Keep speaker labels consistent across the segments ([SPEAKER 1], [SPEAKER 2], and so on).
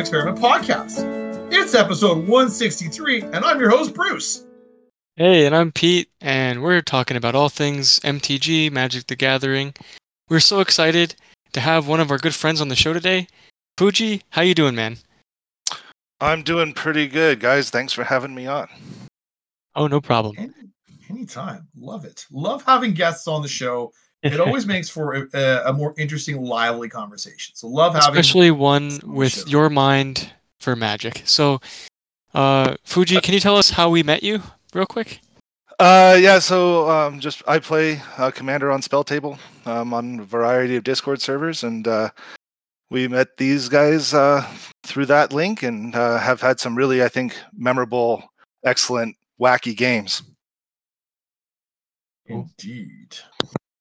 [SPEAKER 1] Lab Experiment podcast. It's episode 163, and I'm your host, Bruce.
[SPEAKER 2] Hey, and I'm Pete, and we're talking about all things MTG, Magic the Gathering. We're so excited to have one of our good friends on the show today. Fuji, how you doing, man?
[SPEAKER 3] I'm doing pretty good, guys. Thanks for having me on.
[SPEAKER 2] Oh, no problem.
[SPEAKER 1] Any, anytime. Love it. Love having guests on the show. It always makes for a, a more interesting, lively conversation. So love having
[SPEAKER 2] Especially one
[SPEAKER 1] guests on the
[SPEAKER 2] with
[SPEAKER 1] show.
[SPEAKER 2] your mind for magic. So, uh, Fuji, can you tell us how we met you, real quick?
[SPEAKER 3] Uh, yeah, so um, just I play uh, Commander on SpellTable um, on a variety of Discord servers, and uh, we met these guys uh, through that link, and uh, have had some really, I think, memorable, excellent, wacky games.
[SPEAKER 1] Indeed.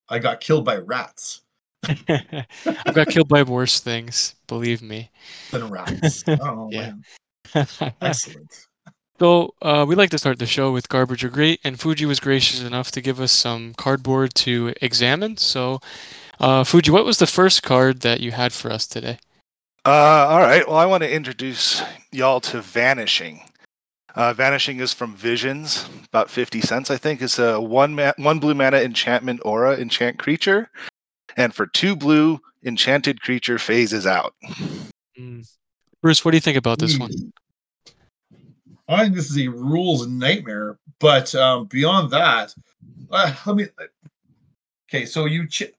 [SPEAKER 1] I got killed by rats.
[SPEAKER 2] I got killed by worse things, believe me.
[SPEAKER 1] Than rats. Oh,
[SPEAKER 2] Yeah.
[SPEAKER 1] man. Excellent.
[SPEAKER 2] So uh, we like to start the show with garbage or great, and Fuji was gracious enough to give us some cardboard to examine. So, uh, Fuji, what was the first card that you had for us today?
[SPEAKER 3] Uh, all right. Well, I want to introduce y'all to Vanishing. Uh, Vanishing is from Visions, about fifty cents, I think. It's a one ma- one blue mana enchantment aura enchant creature, and for two blue, enchanted creature phases out.
[SPEAKER 2] Mm. Bruce, what do you think about this one?
[SPEAKER 1] Hmm. I think this is a rules nightmare. But um, beyond that, uh, let me. Okay, so you. Ch-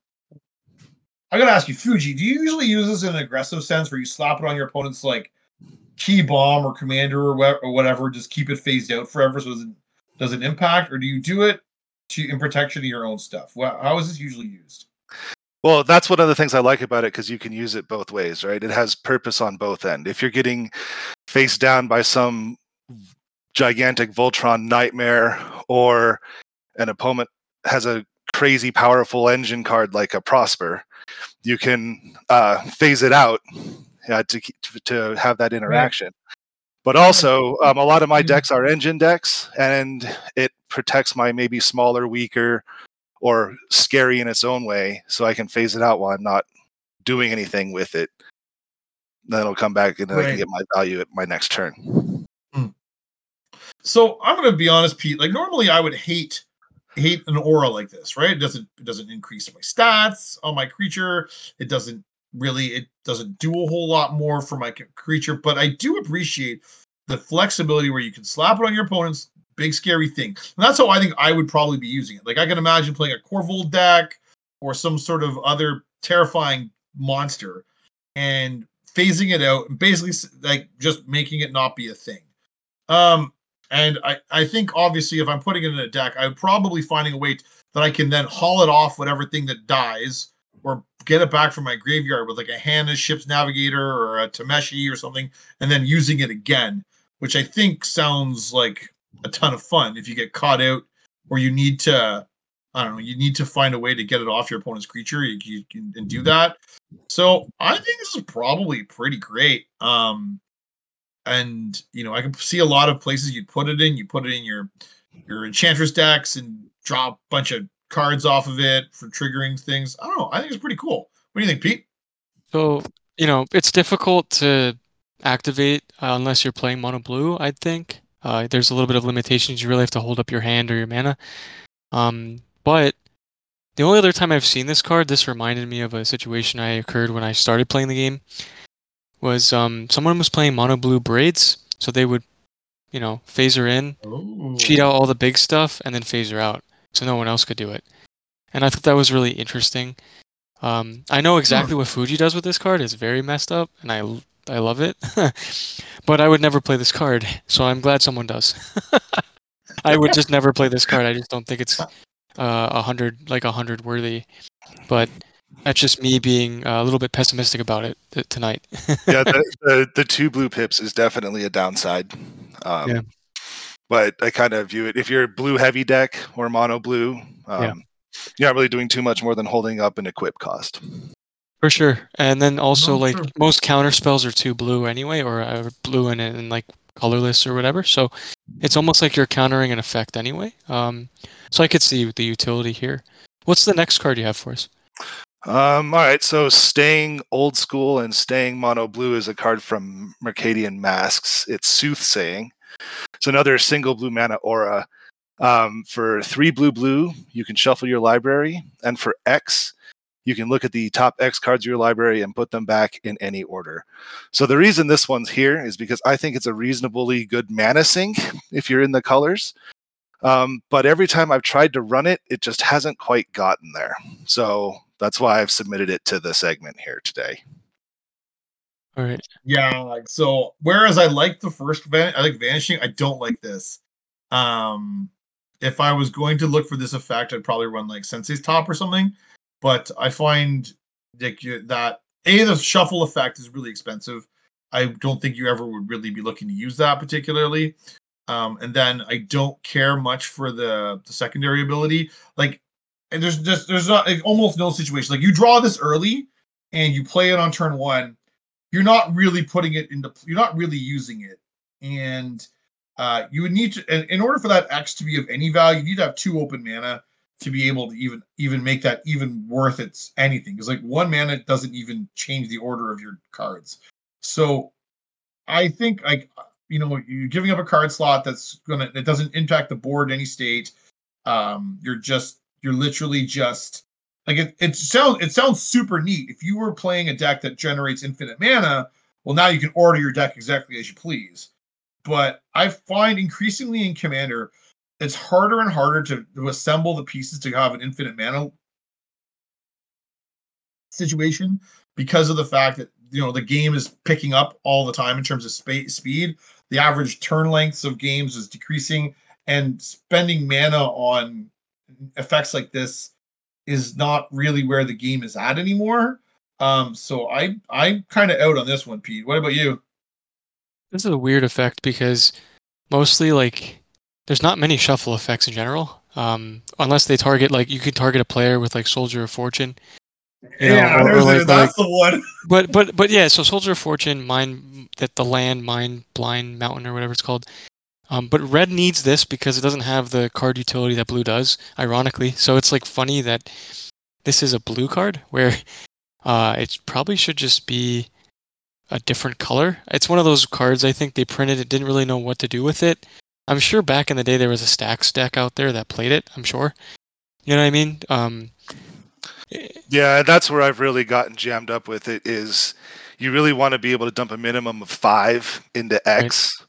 [SPEAKER 1] I gotta ask you, Fuji. Do you usually use this in an aggressive sense, where you slap it on your opponent's like key bomb or commander or, wha- or whatever, just keep it phased out forever, so it doesn't doesn't impact, or do you do it to in protection of your own stuff? Well, how is this usually used?
[SPEAKER 3] Well, that's one of the things I like about it because you can use it both ways, right? It has purpose on both end. If you're getting faced down by some gigantic Voltron nightmare, or an opponent has a crazy powerful engine card like a Prosper, you can uh, phase it out uh, to to to have that interaction. But also, um, a lot of my
[SPEAKER 1] Mhm.
[SPEAKER 3] decks are engine decks, and it protects my maybe smaller, weaker, or scary in its own way, so I can phase it out while I'm not doing anything with it. Then it'll come back, and then I can get my value at my next turn.
[SPEAKER 1] So I'm gonna be honest, Pete. Like normally, I would hate hate an aura like this, right? It doesn't it doesn't increase my stats on my creature. It doesn't really it doesn't do a whole lot more for my creature. But I do appreciate the flexibility where you can slap it on your opponent's big scary thing. And that's how I think I would probably be using it. Like I can imagine playing a Korvold deck or some sort of other terrifying monster and phasing it out and basically like just making it not be a thing. Um, and I, I think obviously if I'm putting it in a deck, I'm probably finding a way that I can then haul it off whatever thing that dies or get it back from my graveyard with like a Hanna Ship's Navigator or a Tameshi or something, and then using it again, which I think sounds like a ton of fun if you get caught out or you need to I don't know, you need to find a way to get it off your opponent's creature. You, you can and do that. So I think this is probably pretty great. Um, and you know, I can see a lot of places you'd put it in. You put it in your your enchantress decks and draw a bunch of cards off of it for triggering things. I don't know. I think it's pretty cool. What do you think, Pete?
[SPEAKER 2] So, you know, it's difficult to activate uh, unless you're playing mono blue, I think. Uh, there's a little bit of limitations. You really have to hold up your hand or your mana. Um, but the only other time I've seen this card, this reminded me of a situation I occurred when I started playing the game. Was um, someone was playing mono blue braids, so they would, you know, phase her in,
[SPEAKER 1] Oh,
[SPEAKER 2] cheat out all the big stuff, and then phase her out, so no one else could do it. And I thought that was really interesting. Um, I know exactly what Fuji does with this card. It's very messed up, and I I love it. but I would never play this card, so I'm glad someone does. I would just never play this card. I just don't think it's uh, a hundred like a hundred worthy. But that's just me being uh, a little bit pessimistic about it t- tonight.
[SPEAKER 3] yeah, the, the the two blue pips is definitely a downside. Um,
[SPEAKER 2] Yeah.
[SPEAKER 3] But I kind of view it if you're blue heavy deck or mono blue, um,
[SPEAKER 2] Yeah.
[SPEAKER 3] you're not really doing too much more than holding up an equip cost.
[SPEAKER 2] For sure. And then also
[SPEAKER 1] No,
[SPEAKER 2] like
[SPEAKER 1] sure.
[SPEAKER 2] most counter spells are two blue anyway, or uh, blue and, and like colorless or whatever. So it's almost like you're countering an effect anyway. Um, so I could see the utility here. What's the next card you have for us?
[SPEAKER 3] Um, all right, so staying old school and staying mono blue is a card from Mercadian Masques. It's Soothsaying. It's another single blue mana aura. Um, for three blue blue, you can shuffle your library, and for X, you can look at the top X cards of your library and put them back in any order. So the reason this one's here is because I think it's a reasonably good mana sink if you're in the colors. Um, but every time I've tried to run it, it just hasn't quite gotten there. So that's why I've submitted it to the segment here today.
[SPEAKER 2] Right.
[SPEAKER 1] Yeah, like so. Whereas I like the first van, I like vanishing. I don't like this. Um, if I was going to look for this effect, I'd probably run like Sensei's Top or something. But I find like that a the shuffle effect is really expensive. I don't think you ever would really be looking to use that particularly. Um, and then I don't care much for the the secondary ability. Like, and there's just there's not like, almost no situation like you draw this early and you play it on turn one you're not really putting it into you're not really using it. And uh you would need to in, in order for that x to be of any value you need to have two open mana to be able to even even make that even worth its anything. Because like one mana doesn't even change the order of your cards. So i think like you know you're giving up a card slot that's gonna it doesn't impact the board any state. Um you're just you're literally just like it, it sounds it sounds super neat. If you were playing a deck that generates infinite mana, well now you can order your deck exactly as you please. But I find increasingly in Commander, it's harder and harder to, to assemble the pieces to have an infinite mana situation because of the fact that you know the game is picking up all the time in terms of spa- speed. The average turn lengths of games is decreasing, and spending mana on effects like this is not really where the game is at anymore. Um, so I I'm kind of out on this one, Pete. What about you?
[SPEAKER 2] This is a weird effect because mostly like there's not many shuffle effects in general. Um, unless they target like you could target a player with like Soldier of Fortune. You know,
[SPEAKER 1] yeah,
[SPEAKER 2] or- or like-
[SPEAKER 1] that's the one.
[SPEAKER 2] But but but yeah, so Soldier of Fortune, mine that the land, mine blind mountain or whatever it's called. Um, but red needs this because it doesn't have the card utility that blue does, ironically. So it's like funny that this is a blue card where uh, it probably should just be a different color. It's one of those cards I think they printed it, didn't really know what to do with it. I'm sure back in the day there was a stack stack out there that played it. I'm sure. You know what I mean? Um,
[SPEAKER 3] Yeah, that's where I've really gotten jammed up with it is you really want to be able to dump a minimum of five into X.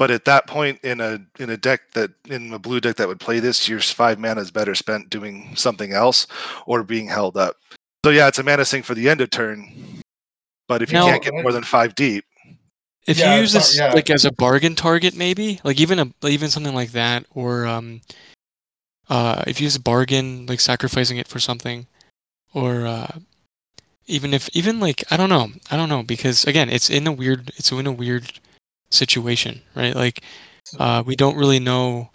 [SPEAKER 3] But at that point in a in a deck that in a blue deck that would play this, your five mana is better spent doing something else or being held up. So yeah, it's a mana sink for the end of turn. But if you
[SPEAKER 2] Now-
[SPEAKER 3] can't get more than five deep,
[SPEAKER 2] if
[SPEAKER 1] Yeah,
[SPEAKER 2] you use this
[SPEAKER 1] yeah.
[SPEAKER 2] like as a bargain target maybe like even a even something like that or um uh if you use a bargain like sacrificing it for something or uh even if even like i don't know i don't know because again it's in a weird it's in a weird situation right like uh we don't really know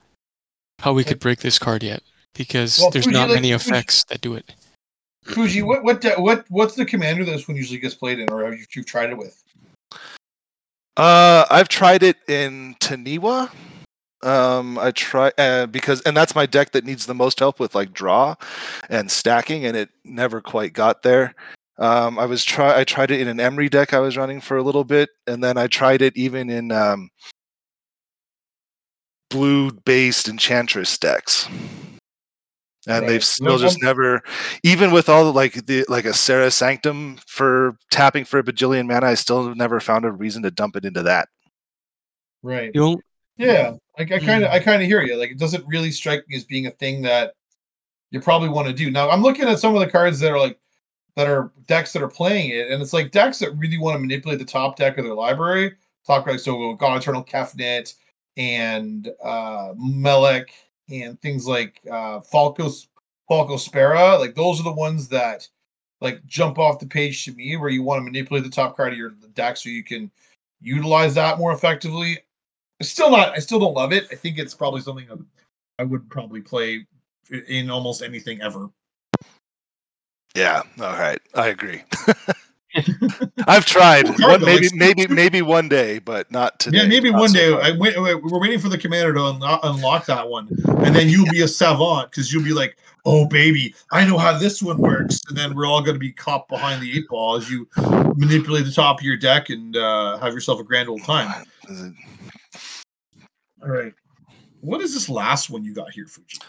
[SPEAKER 2] how we could break this card yet because
[SPEAKER 1] Well,
[SPEAKER 2] there's
[SPEAKER 1] Fuji,
[SPEAKER 2] not
[SPEAKER 1] like,
[SPEAKER 2] many
[SPEAKER 1] Fuji-
[SPEAKER 2] effects that do it
[SPEAKER 1] Fuji, what what what what's the commander that this one usually gets played in, or have you you've tried it with?
[SPEAKER 3] Uh, I've tried it in Taniwha. Um, I try uh, because, and that's my deck that needs the most help with like draw and stacking, and it never quite got there. Um, I was try I tried it in an Emry deck I was running for a little bit, and then I tried it even in um, blue-based Enchantress decks. And
[SPEAKER 1] Right.
[SPEAKER 3] they've still
[SPEAKER 1] No,
[SPEAKER 3] just
[SPEAKER 1] I'm-
[SPEAKER 3] never, even with all the, like the like a Serra's Sanctum for tapping for a bajillion mana, I still have never found a reason to dump it into that.
[SPEAKER 1] Right.
[SPEAKER 2] you don't
[SPEAKER 1] Yeah, like I kind of I kind of hear you. Like it doesn't really strike me as being a thing that you probably want to do. Now I'm looking at some of the cards that are like that are decks that are playing it, and it's like decks that really want to manipulate the top deck of their library. Talk like so God Eternal Kefnet and uh Melek and things like uh Falcos Falco Spara. Like those are the ones that like jump off the page to me where you want to manipulate the top card of your deck so you can utilize that more effectively. Still not. I still don't love it. I think it's probably something that I would probably play in almost anything ever.
[SPEAKER 3] Yeah, all right, I agree. I've tried. One, maybe, maybe, maybe one day, but not today.
[SPEAKER 1] Yeah, maybe
[SPEAKER 3] Not
[SPEAKER 1] one
[SPEAKER 3] so
[SPEAKER 1] day. I wait, wait, we're waiting for the commander to unlock, unlock that one, and then you'll be a savant because you'll be like, "Oh, baby, I know how this one works," and then we're all going to be caught behind the eight ball as you manipulate the top of your deck and uh, have yourself a grand old time. All right, what is this last one you got here, Fuji?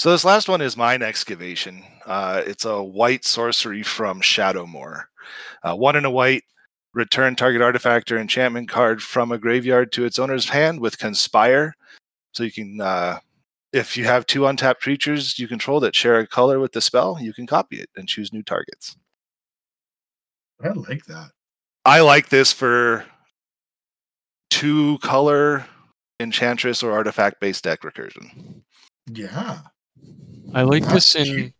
[SPEAKER 3] So this last one is mine excavation. Uh, it's a white sorcery from Shadowmoor. Uh, one in a white. Return target artifact or enchantment card from a graveyard to its owner's hand with conspire. So you can, uh, if you have two untapped creatures you control that share a color with the spell, you can copy it and choose new targets.
[SPEAKER 1] I like that.
[SPEAKER 3] I like this for two color enchantress or artifact based deck recursion.
[SPEAKER 1] Yeah,
[SPEAKER 2] I like this in.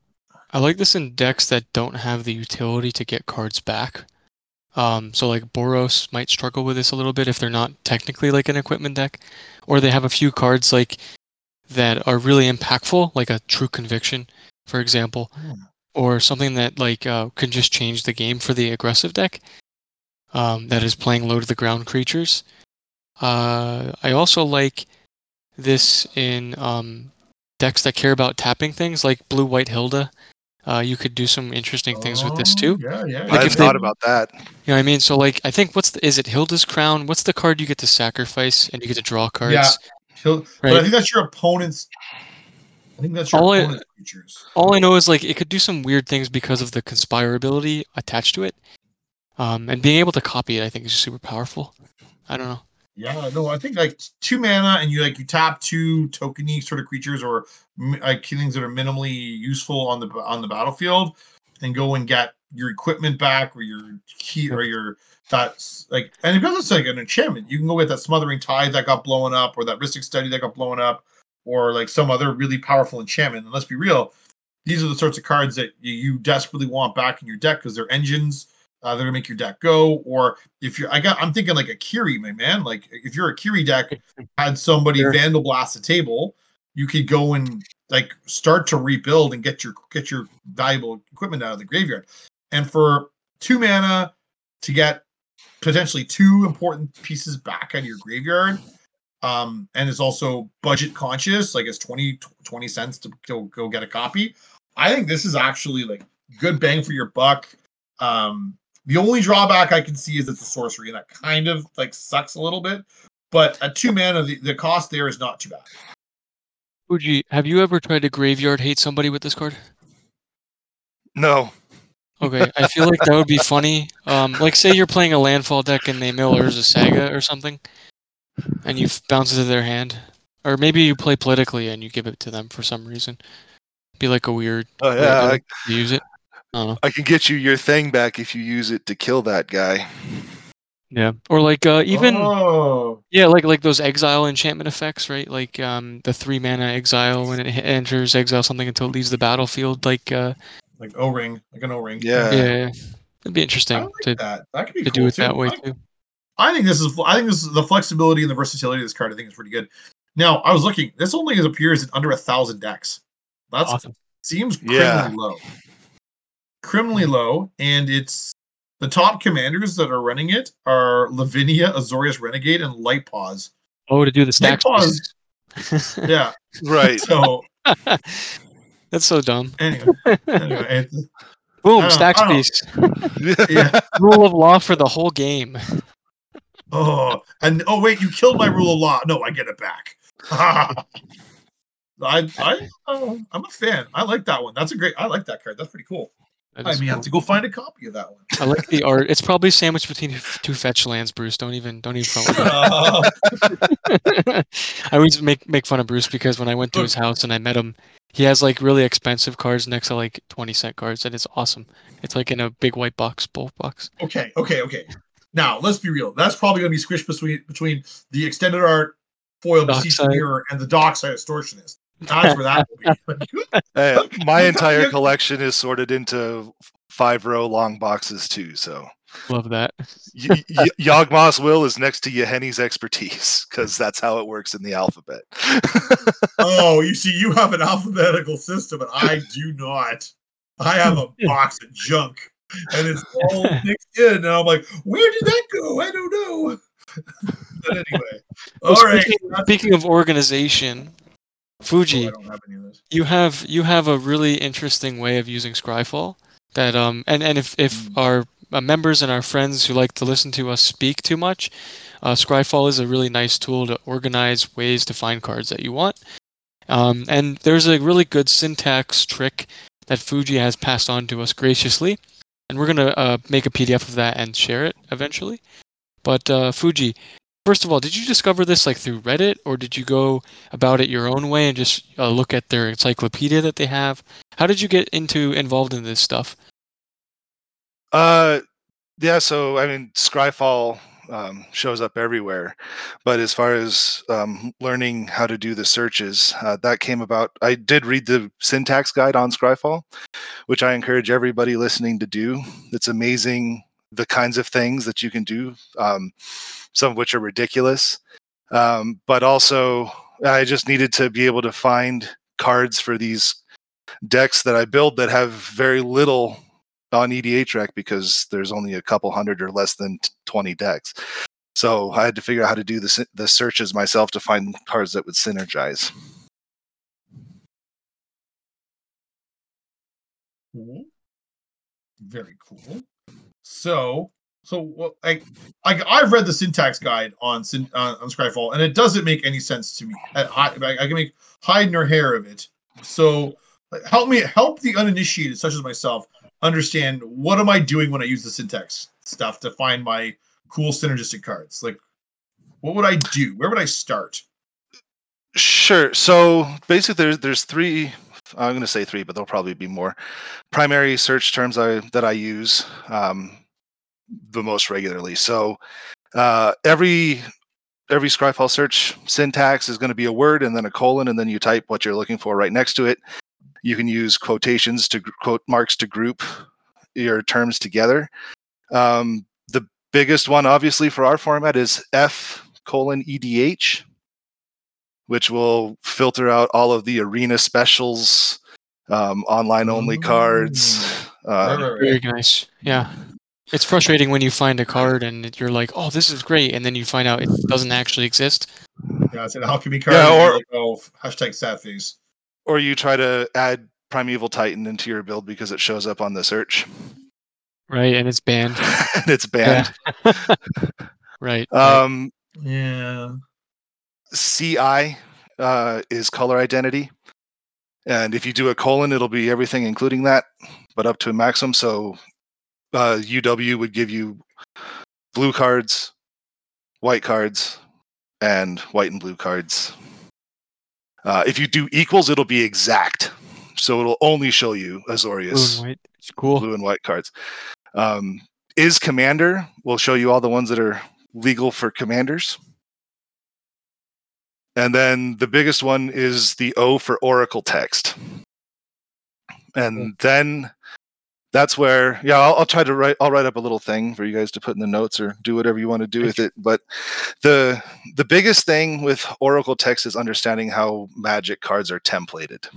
[SPEAKER 2] I like this in decks that don't have the utility to get cards back. Um, so like Boros might struggle with this a little bit if they're not technically like an equipment deck, or they have a few cards like that are really impactful, like a True Conviction, for example,
[SPEAKER 1] Hmm.
[SPEAKER 2] or something that like uh, can just change the game for the aggressive deck um, that is playing low to the ground creatures. Uh, I also like this in um, decks that care about tapping things, like Blue White Hylda. Uh, you could do some interesting things with this
[SPEAKER 1] Oh,
[SPEAKER 2] too.
[SPEAKER 1] Yeah, yeah.
[SPEAKER 2] Like
[SPEAKER 3] I
[SPEAKER 2] if
[SPEAKER 3] have
[SPEAKER 2] they-
[SPEAKER 3] thought about that.
[SPEAKER 2] You know what I mean? So like I think what's the, is it Hylda's Crown? What's the card you get to sacrifice and you get to draw cards?
[SPEAKER 1] Yeah. He'll- But I think that's your opponent's. I think that's your
[SPEAKER 2] All I-
[SPEAKER 1] opponent's creatures.
[SPEAKER 2] All I know is like it could do some weird things because of the conspire ability attached to it. Um, and being able to copy it, I think, is super powerful. I don't know.
[SPEAKER 1] Yeah, no, I think like two mana and you like you tap two tokeny sort of creatures or like things that are minimally useful on the on the battlefield, and go and get your equipment back or your key or your that's like and because it's like an enchantment, you can go with that Smothering Tithe that got blown up or that Rhystic Study that got blown up or like some other really powerful enchantment. And let's be real, these are the sorts of cards that you, you desperately want back in your deck because they're engines. Uh, they're gonna make your deck go, or if you're, I got, I'm thinking like a Kiri, my man. Like if you're a Kiri deck, had somebody
[SPEAKER 2] Sure.
[SPEAKER 1] Vandalblast the table, you could go and like start to rebuild and get your get your valuable equipment out of the graveyard. And for two mana to get potentially two important pieces back out of your graveyard, um, and it's also budget conscious, like it's 20, 20 cents to go, go get a copy. I think this is actually like good bang for your buck. Um, the only drawback I can see is it's a sorcery, and that kind of like sucks a little bit. But at two mana, the, the cost there is not too bad.
[SPEAKER 2] Fuji, have you ever tried to graveyard hate somebody with this card?
[SPEAKER 3] No.
[SPEAKER 2] Okay, I feel like that would be funny. Um, like say you're playing a landfall deck and they mill Urza's Saga or something, and you bounce it to their hand, or maybe you play politically and you give it to them for some reason. Be like a weird
[SPEAKER 3] Oh yeah, I,
[SPEAKER 2] use it. I don't.
[SPEAKER 3] I can get you your thing back if you use it to kill that guy.
[SPEAKER 2] Yeah, or like uh, even
[SPEAKER 1] oh,
[SPEAKER 2] yeah, like like those exile enchantment effects, right? Like um, the three mana exile when it h- enters exile something until it leaves the battlefield. Like uh,
[SPEAKER 1] like O ring, like an O ring.
[SPEAKER 3] Yeah.
[SPEAKER 2] yeah, it'd be interesting
[SPEAKER 1] like
[SPEAKER 2] to
[SPEAKER 1] that. That could be
[SPEAKER 2] to
[SPEAKER 1] cool
[SPEAKER 2] do it
[SPEAKER 1] too.
[SPEAKER 2] that way
[SPEAKER 1] I-
[SPEAKER 2] too.
[SPEAKER 1] I think this is I think this is the flexibility and the versatility of this card. I think is pretty good. Now I was looking. This only appears in under a thousand decks. That's
[SPEAKER 2] Awesome.
[SPEAKER 1] seems criminally
[SPEAKER 3] Yeah.
[SPEAKER 1] low. Criminally low, and it's the top commanders that are running it are Lavinia, Azorius Renegade, and Light Paws.
[SPEAKER 2] Oh, to do the stacks.
[SPEAKER 1] pause. Yeah.
[SPEAKER 3] Right.
[SPEAKER 1] So
[SPEAKER 2] That's so dumb.
[SPEAKER 1] anyway, anyway it-
[SPEAKER 2] Boom, stacks
[SPEAKER 1] I don't-
[SPEAKER 2] piece.
[SPEAKER 1] yeah.
[SPEAKER 2] Rule of law for the whole game.
[SPEAKER 1] Oh, and oh wait, you killed my rule of law. No, I get it back. I I uh, I'm a fan. I like that one. That's a great. I like that card. That's pretty cool.
[SPEAKER 2] That
[SPEAKER 1] I
[SPEAKER 2] is
[SPEAKER 1] may have to go find a copy of that one.
[SPEAKER 2] I like the art. It's probably sandwiched between two fetch lands, Bruce. Don't even don't even front with that. I always make make fun of Bruce because when I went to his house and I met him, he has like really expensive cards next to like twenty cent cards, and it's awesome. It's like in a big white box, bulk box.
[SPEAKER 1] okay, okay, okay. Now let's be real. That's probably going to be squished between between the extended art foil beseech
[SPEAKER 2] Dockside.
[SPEAKER 1] mirror and the dockside extortionist. That's where that will be.
[SPEAKER 3] Hey, my entire collection is sorted into five row long boxes too. So
[SPEAKER 2] Love that.
[SPEAKER 3] y- y- Yawgmoth's will is next to Yahenni's expertise because that's how it works in the alphabet.
[SPEAKER 1] oh, you see, you have an alphabetical system, and I do not. I have a box of junk. and it's all mixed in. And I'm like, where did that go? I don't know. but anyway, all
[SPEAKER 2] Well,
[SPEAKER 1] right.
[SPEAKER 2] speaking,
[SPEAKER 1] that's-
[SPEAKER 2] speaking of organization, Fuji,
[SPEAKER 1] don't have any of this.
[SPEAKER 2] you have you have a really interesting way of using Scryfall that um and and if if
[SPEAKER 1] Mm.
[SPEAKER 2] our uh, members and our friends who like to listen to us speak too much, uh, Scryfall is a really nice tool to organize ways to find cards that you want. Um, and there's a really good syntax trick that Fuji has passed on to us graciously, and we're gonna uh, make a PDF of that and share it eventually. But uh, Fuji, first of all, did you discover this like through Reddit, or did you go about it your own way and just uh, look at their encyclopedia that they have? How did you get into involved in this stuff?
[SPEAKER 3] Uh, yeah. So I mean, Scryfall um, shows up everywhere, but as far as um, learning how to do the searches, uh, that came about. I did read the syntax guide on Scryfall, which I encourage everybody listening to do. It's amazing the kinds of things that you can do. Um, some of which are ridiculous, um, but also I just needed to be able to find cards for these decks that I build that have very little on EDHREC because there's only a couple hundred or less than t- 20 decks. So I had to figure out how to do the, the searches myself to find cards that would synergize.
[SPEAKER 1] Cool. Very cool. So, so well, I, I I've read the syntax guide on uh, on Scryfall, and it doesn't make any sense to me. I, I, I can make hide nor hair of it. So, help me help the uninitiated, such as myself, understand what am I doing when I use the syntax stuff to find my cool synergistic cards. Like, what would I do? Where would I start?
[SPEAKER 3] Sure. So basically, there's there's three. I'm going to say three, but there'll probably be more primary search terms I, that I use um, the most regularly. So uh, every every Scryfall search syntax is going to be a word and then a colon, and then you type what you're looking for right next to it. You can use quotations to quote marks to group your terms together. Um, the biggest one, obviously, for our format is F colon EDH which will filter out all of the arena specials, um, online only cards.
[SPEAKER 1] Right, right, right.
[SPEAKER 2] Very nice. Yeah. It's frustrating when you find a card and you're like, "Oh, this is great," and then you find out it doesn't actually exist.
[SPEAKER 1] Yeah, it's an alchemy card.
[SPEAKER 3] Yeah,
[SPEAKER 1] and
[SPEAKER 3] or-
[SPEAKER 1] like, oh, hashtag sad face.
[SPEAKER 3] or you try to add Primeval Titan into your build because it shows up on the search
[SPEAKER 2] Right, and it's banned.
[SPEAKER 3] and it's banned.
[SPEAKER 2] Right. right.
[SPEAKER 3] Um,
[SPEAKER 1] Yeah.
[SPEAKER 3] CI uh, is color identity. And if you do a colon, it'll be everything, including that, but up to a maximum. So uh, UW would give you blue cards, white cards, and white and blue cards. Uh, if you do equals, it'll be exact. So it'll only show you
[SPEAKER 2] Blue
[SPEAKER 3] Azorius
[SPEAKER 2] white. It's cool.
[SPEAKER 3] blue and white cards. Um, is commander will show you all the ones that are legal for commanders. And then the biggest one is the O for Oracle text. And then that's where, yeah, I'll, I'll try to write. I'll write up a little thing for you guys to put in the notes or do whatever you want to do with it. But the the biggest thing with Oracle text is understanding how Magic cards are templated.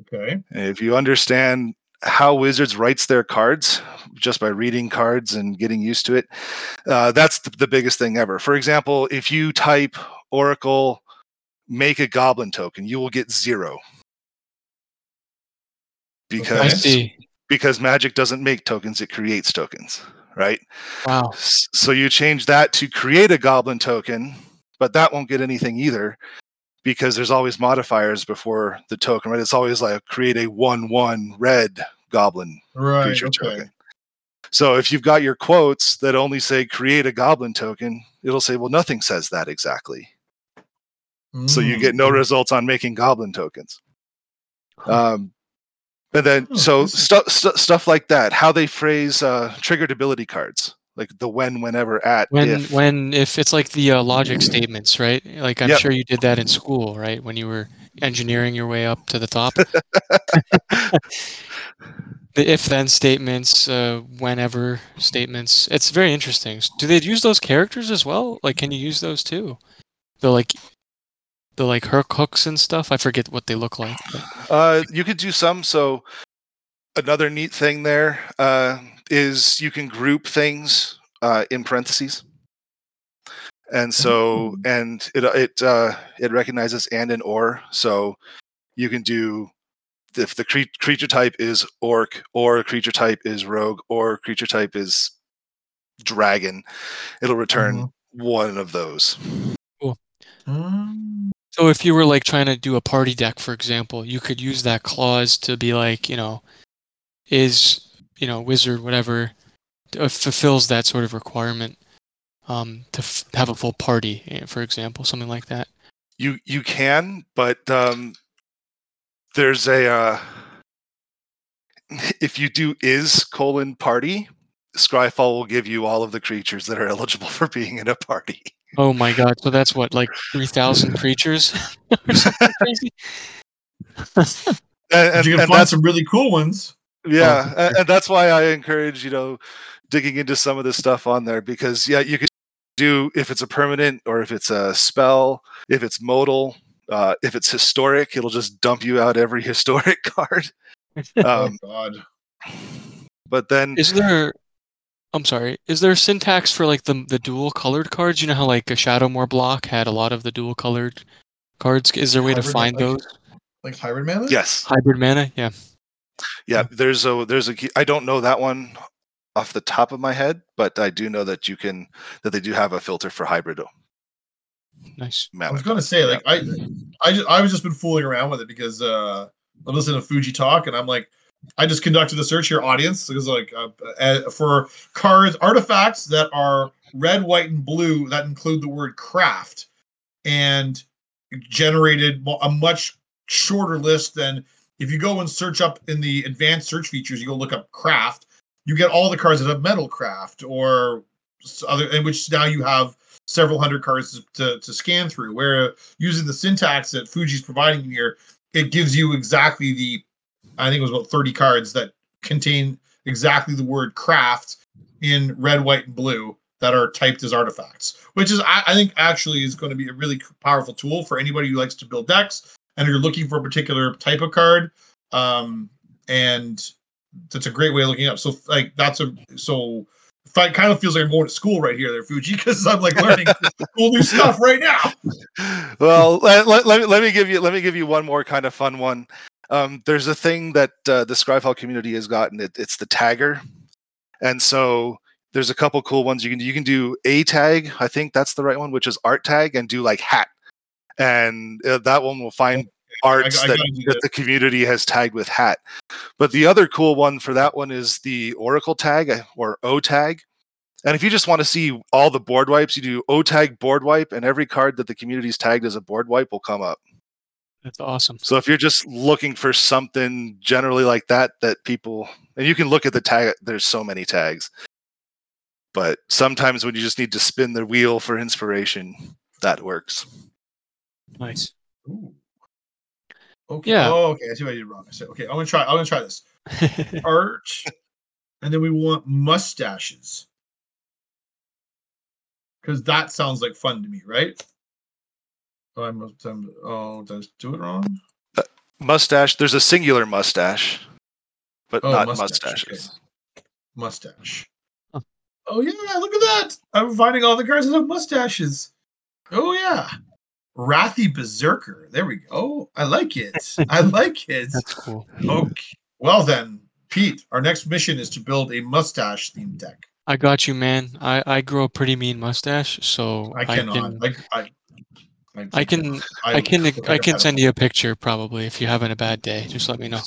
[SPEAKER 1] Okay.
[SPEAKER 3] If you understand how Wizards writes their cards just by reading cards and getting used to it, uh, that's the, the biggest thing ever. For example, if you type Oracle make a goblin token, you will get zero.
[SPEAKER 2] I
[SPEAKER 3] Because
[SPEAKER 2] see.
[SPEAKER 3] because Magic doesn't make tokens, it creates tokens, right?
[SPEAKER 2] Wow.
[SPEAKER 3] So you change that to create a goblin token, but that won't get anything either because there's always modifiers before the token, right? It's always like create a 1 1 red goblin
[SPEAKER 1] Right.
[SPEAKER 3] creature
[SPEAKER 1] Okay.
[SPEAKER 3] token. So if you've got your quotes that only say create a goblin token, it'll say, well, nothing says that exactly. So you get no
[SPEAKER 1] Mm.
[SPEAKER 3] results on making goblin tokens. Um, and then
[SPEAKER 1] Oh,
[SPEAKER 3] so
[SPEAKER 1] this is-
[SPEAKER 3] stuff stu stuff like that, how they phrase uh, triggered ability cards, like the when, whenever, at,
[SPEAKER 2] When
[SPEAKER 3] if.
[SPEAKER 2] when if it's like the uh, logic statements, right? Like I'm
[SPEAKER 3] Yep.
[SPEAKER 2] sure you did that in school, right? When you were engineering your way up to the top. the if then statements, uh, whenever statements. It's very interesting. Do they use those characters as well? Like, can you use those too? The like, the like hook hooks and stuff. I forget what they look like.
[SPEAKER 3] Uh, you could do some. So another neat thing there uh, is you can group things uh, in parentheses, and so
[SPEAKER 1] Mm.
[SPEAKER 3] and it it uh, it recognizes and and or, so you can do if the cre- creature type is orc or creature type is rogue or creature type is dragon, it'll return one of those.
[SPEAKER 1] Mm.
[SPEAKER 2] So if you were like trying to do a party deck, for example, you could use that clause to be like, you know, is you know wizard whatever uh, fulfills that sort of requirement um, to f- have a full party, eh, for example, something like that.
[SPEAKER 3] You you can, but um, there's a uh, if you do is colon party, Scryfall will give you all of the creatures that are eligible for being in a party.
[SPEAKER 2] Oh my god! So that's what like three thousand creatures or something crazy.
[SPEAKER 3] And, and,
[SPEAKER 1] you can
[SPEAKER 3] and
[SPEAKER 1] find
[SPEAKER 3] that's
[SPEAKER 1] some really cool ones.
[SPEAKER 3] yeah,
[SPEAKER 2] Oh,
[SPEAKER 3] and, and that's why I encourage you know digging into some of this stuff on there because yeah, you could do if it's a permanent or if it's a spell, if it's modal, uh, if it's historic, it'll just dump you out every historic card. Um,
[SPEAKER 1] oh God.
[SPEAKER 3] but then
[SPEAKER 2] Is there? I'm sorry. Is there syntax for like the the dual colored cards? You know how like a Shadowmoor block had a lot of the dual colored cards. Is there a way to find
[SPEAKER 1] like-
[SPEAKER 2] those
[SPEAKER 1] Like hybrid mana?
[SPEAKER 3] yes,
[SPEAKER 2] hybrid mana? Yeah.
[SPEAKER 3] yeah, there's a there's a key. I don't know that one off the top of my head, but I do know that you can that they do have a filter for hybrid
[SPEAKER 2] Nice.
[SPEAKER 1] I was gonna say, like, I, I just, I was just been fooling around with it because uh, I listened to Fuji talk, and I'm like, I just conducted a search here, audience, because like uh, uh, for cards, artifacts that are red, white, and blue that include the word craft, and generated a much shorter list than if you go and search up in the advanced search features, you go look up craft, you get all the cards that have metal craft or other, in which now you have several hundred cards to, to scan through. Where using the syntax that Fuji's providing here, it gives you exactly the, I think it was about 30 cards that contain exactly the word craft in red, white, and blue that are typed as artifacts, which is, I, I think, actually is going to be a really powerful tool for anybody who likes to build decks and you're looking for a particular type of card. Um, and that's a great way of looking up. So, like, that's a so if I kind of feels like I'm going to school right here, there, Fuji, because I'm like learning cool new stuff right now.
[SPEAKER 3] well, let, let, let, me, let me give you let me give you one more kind of fun one. Um, there's a thing that uh, the Scryfall community has gotten. It, it's the tagger, and so there's a couple cool ones you can do. You can do a tag, I think that's the right one, which is art tag, and do like hat, and uh, that one will find arts
[SPEAKER 1] I
[SPEAKER 3] that, that
[SPEAKER 1] that.
[SPEAKER 3] the community has tagged with hat. But the other cool one for that one is the Oracle tag uh, or O tag. And if you just want to see all the board wipes, you do O tag board wipe, and every card that the community's tagged as a board wipe will come up.
[SPEAKER 2] That's awesome.
[SPEAKER 3] So if you're just looking for something generally like that, that people, and you can look at the tag, there's so many tags. But sometimes when you just need to spin the wheel for inspiration, that works.
[SPEAKER 2] Nice.
[SPEAKER 1] Ooh. Okay.
[SPEAKER 2] Yeah.
[SPEAKER 1] Oh, okay. I see what I did wrong. I said, okay, I'm gonna try. I'm gonna try this. Art, and then we want mustaches, because that sounds like fun to me, right? Oh, I must. I'm, oh, did I do it wrong?
[SPEAKER 3] Uh, mustache, there's a singular mustache, but
[SPEAKER 1] Oh,
[SPEAKER 3] not
[SPEAKER 1] mustache,
[SPEAKER 3] mustaches.
[SPEAKER 1] Mustache.
[SPEAKER 2] Huh.
[SPEAKER 1] Oh yeah, look at that! I'm finding all the cards that have mustaches. Oh yeah, Wrathy Berserker. There we go. I like it. I like it.
[SPEAKER 2] That's cool.
[SPEAKER 1] Okay. Well then, Pete, our next mission is to build a mustache themed deck.
[SPEAKER 2] I got you, man. I, I grow a pretty mean mustache, so
[SPEAKER 1] I cannot.
[SPEAKER 2] can
[SPEAKER 1] Like I, I,
[SPEAKER 2] I can I can I can send you a picture probably if you're having a bad day. Just let me know.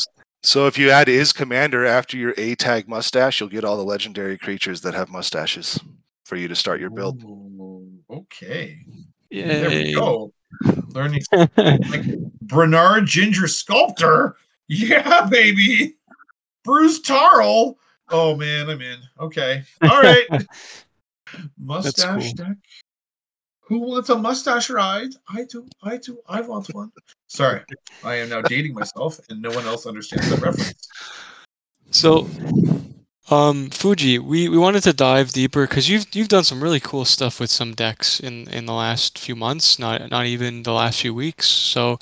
[SPEAKER 3] So if you add is commander after your A tag mustache, you'll get all the legendary creatures that have mustaches for you to start your build.
[SPEAKER 1] Ooh, Okay.
[SPEAKER 2] Yeah.
[SPEAKER 1] There we go. Learning like Brenard Ginger Sculptor. Yeah, baby. Bruse Tarl. Oh man, I'm in. Okay. All right. Mustache
[SPEAKER 2] cool.
[SPEAKER 1] deck. Who wants a mustache ride? I do. I do. I want one. Sorry, I am now dating myself, and no one else understands that reference.
[SPEAKER 2] So, um, Fuji, we, we wanted to dive deeper because you've you've done some really cool stuff with some decks in, in the last few months, not not even the last few weeks. So,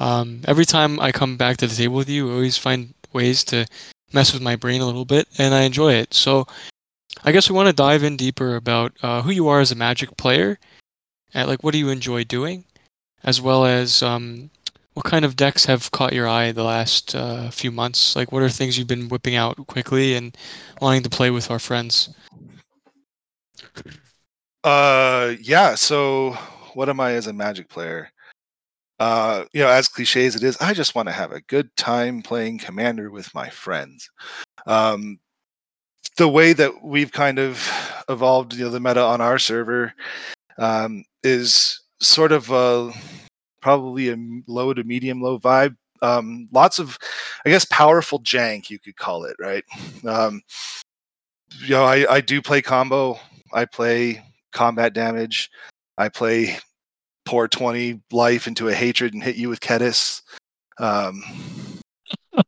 [SPEAKER 2] um, every time I come back to the table with you, I always find ways to mess with my brain a little bit, and I enjoy it. So, I guess we want to dive in deeper about uh, who you are as a Magic player, and like what do you enjoy doing, as well as um, what kind of decks have caught your eye the last uh, few months. Like, what are things you've been whipping out quickly and wanting to play with our friends?
[SPEAKER 3] Uh, yeah. So, what am I as a Magic player? Uh, you know, as cliche as it is, I just want to have a good time playing Commander with my friends. Um, the way that we've kind of evolved, you know, the meta on our server um, is sort of a probably a low to medium low vibe. Um, lots of, I guess, powerful jank you could call it, right? Um, you know, I, I do play combo. I play combat damage. I play pour 20 life into a hatred and hit you with Kediss. Um,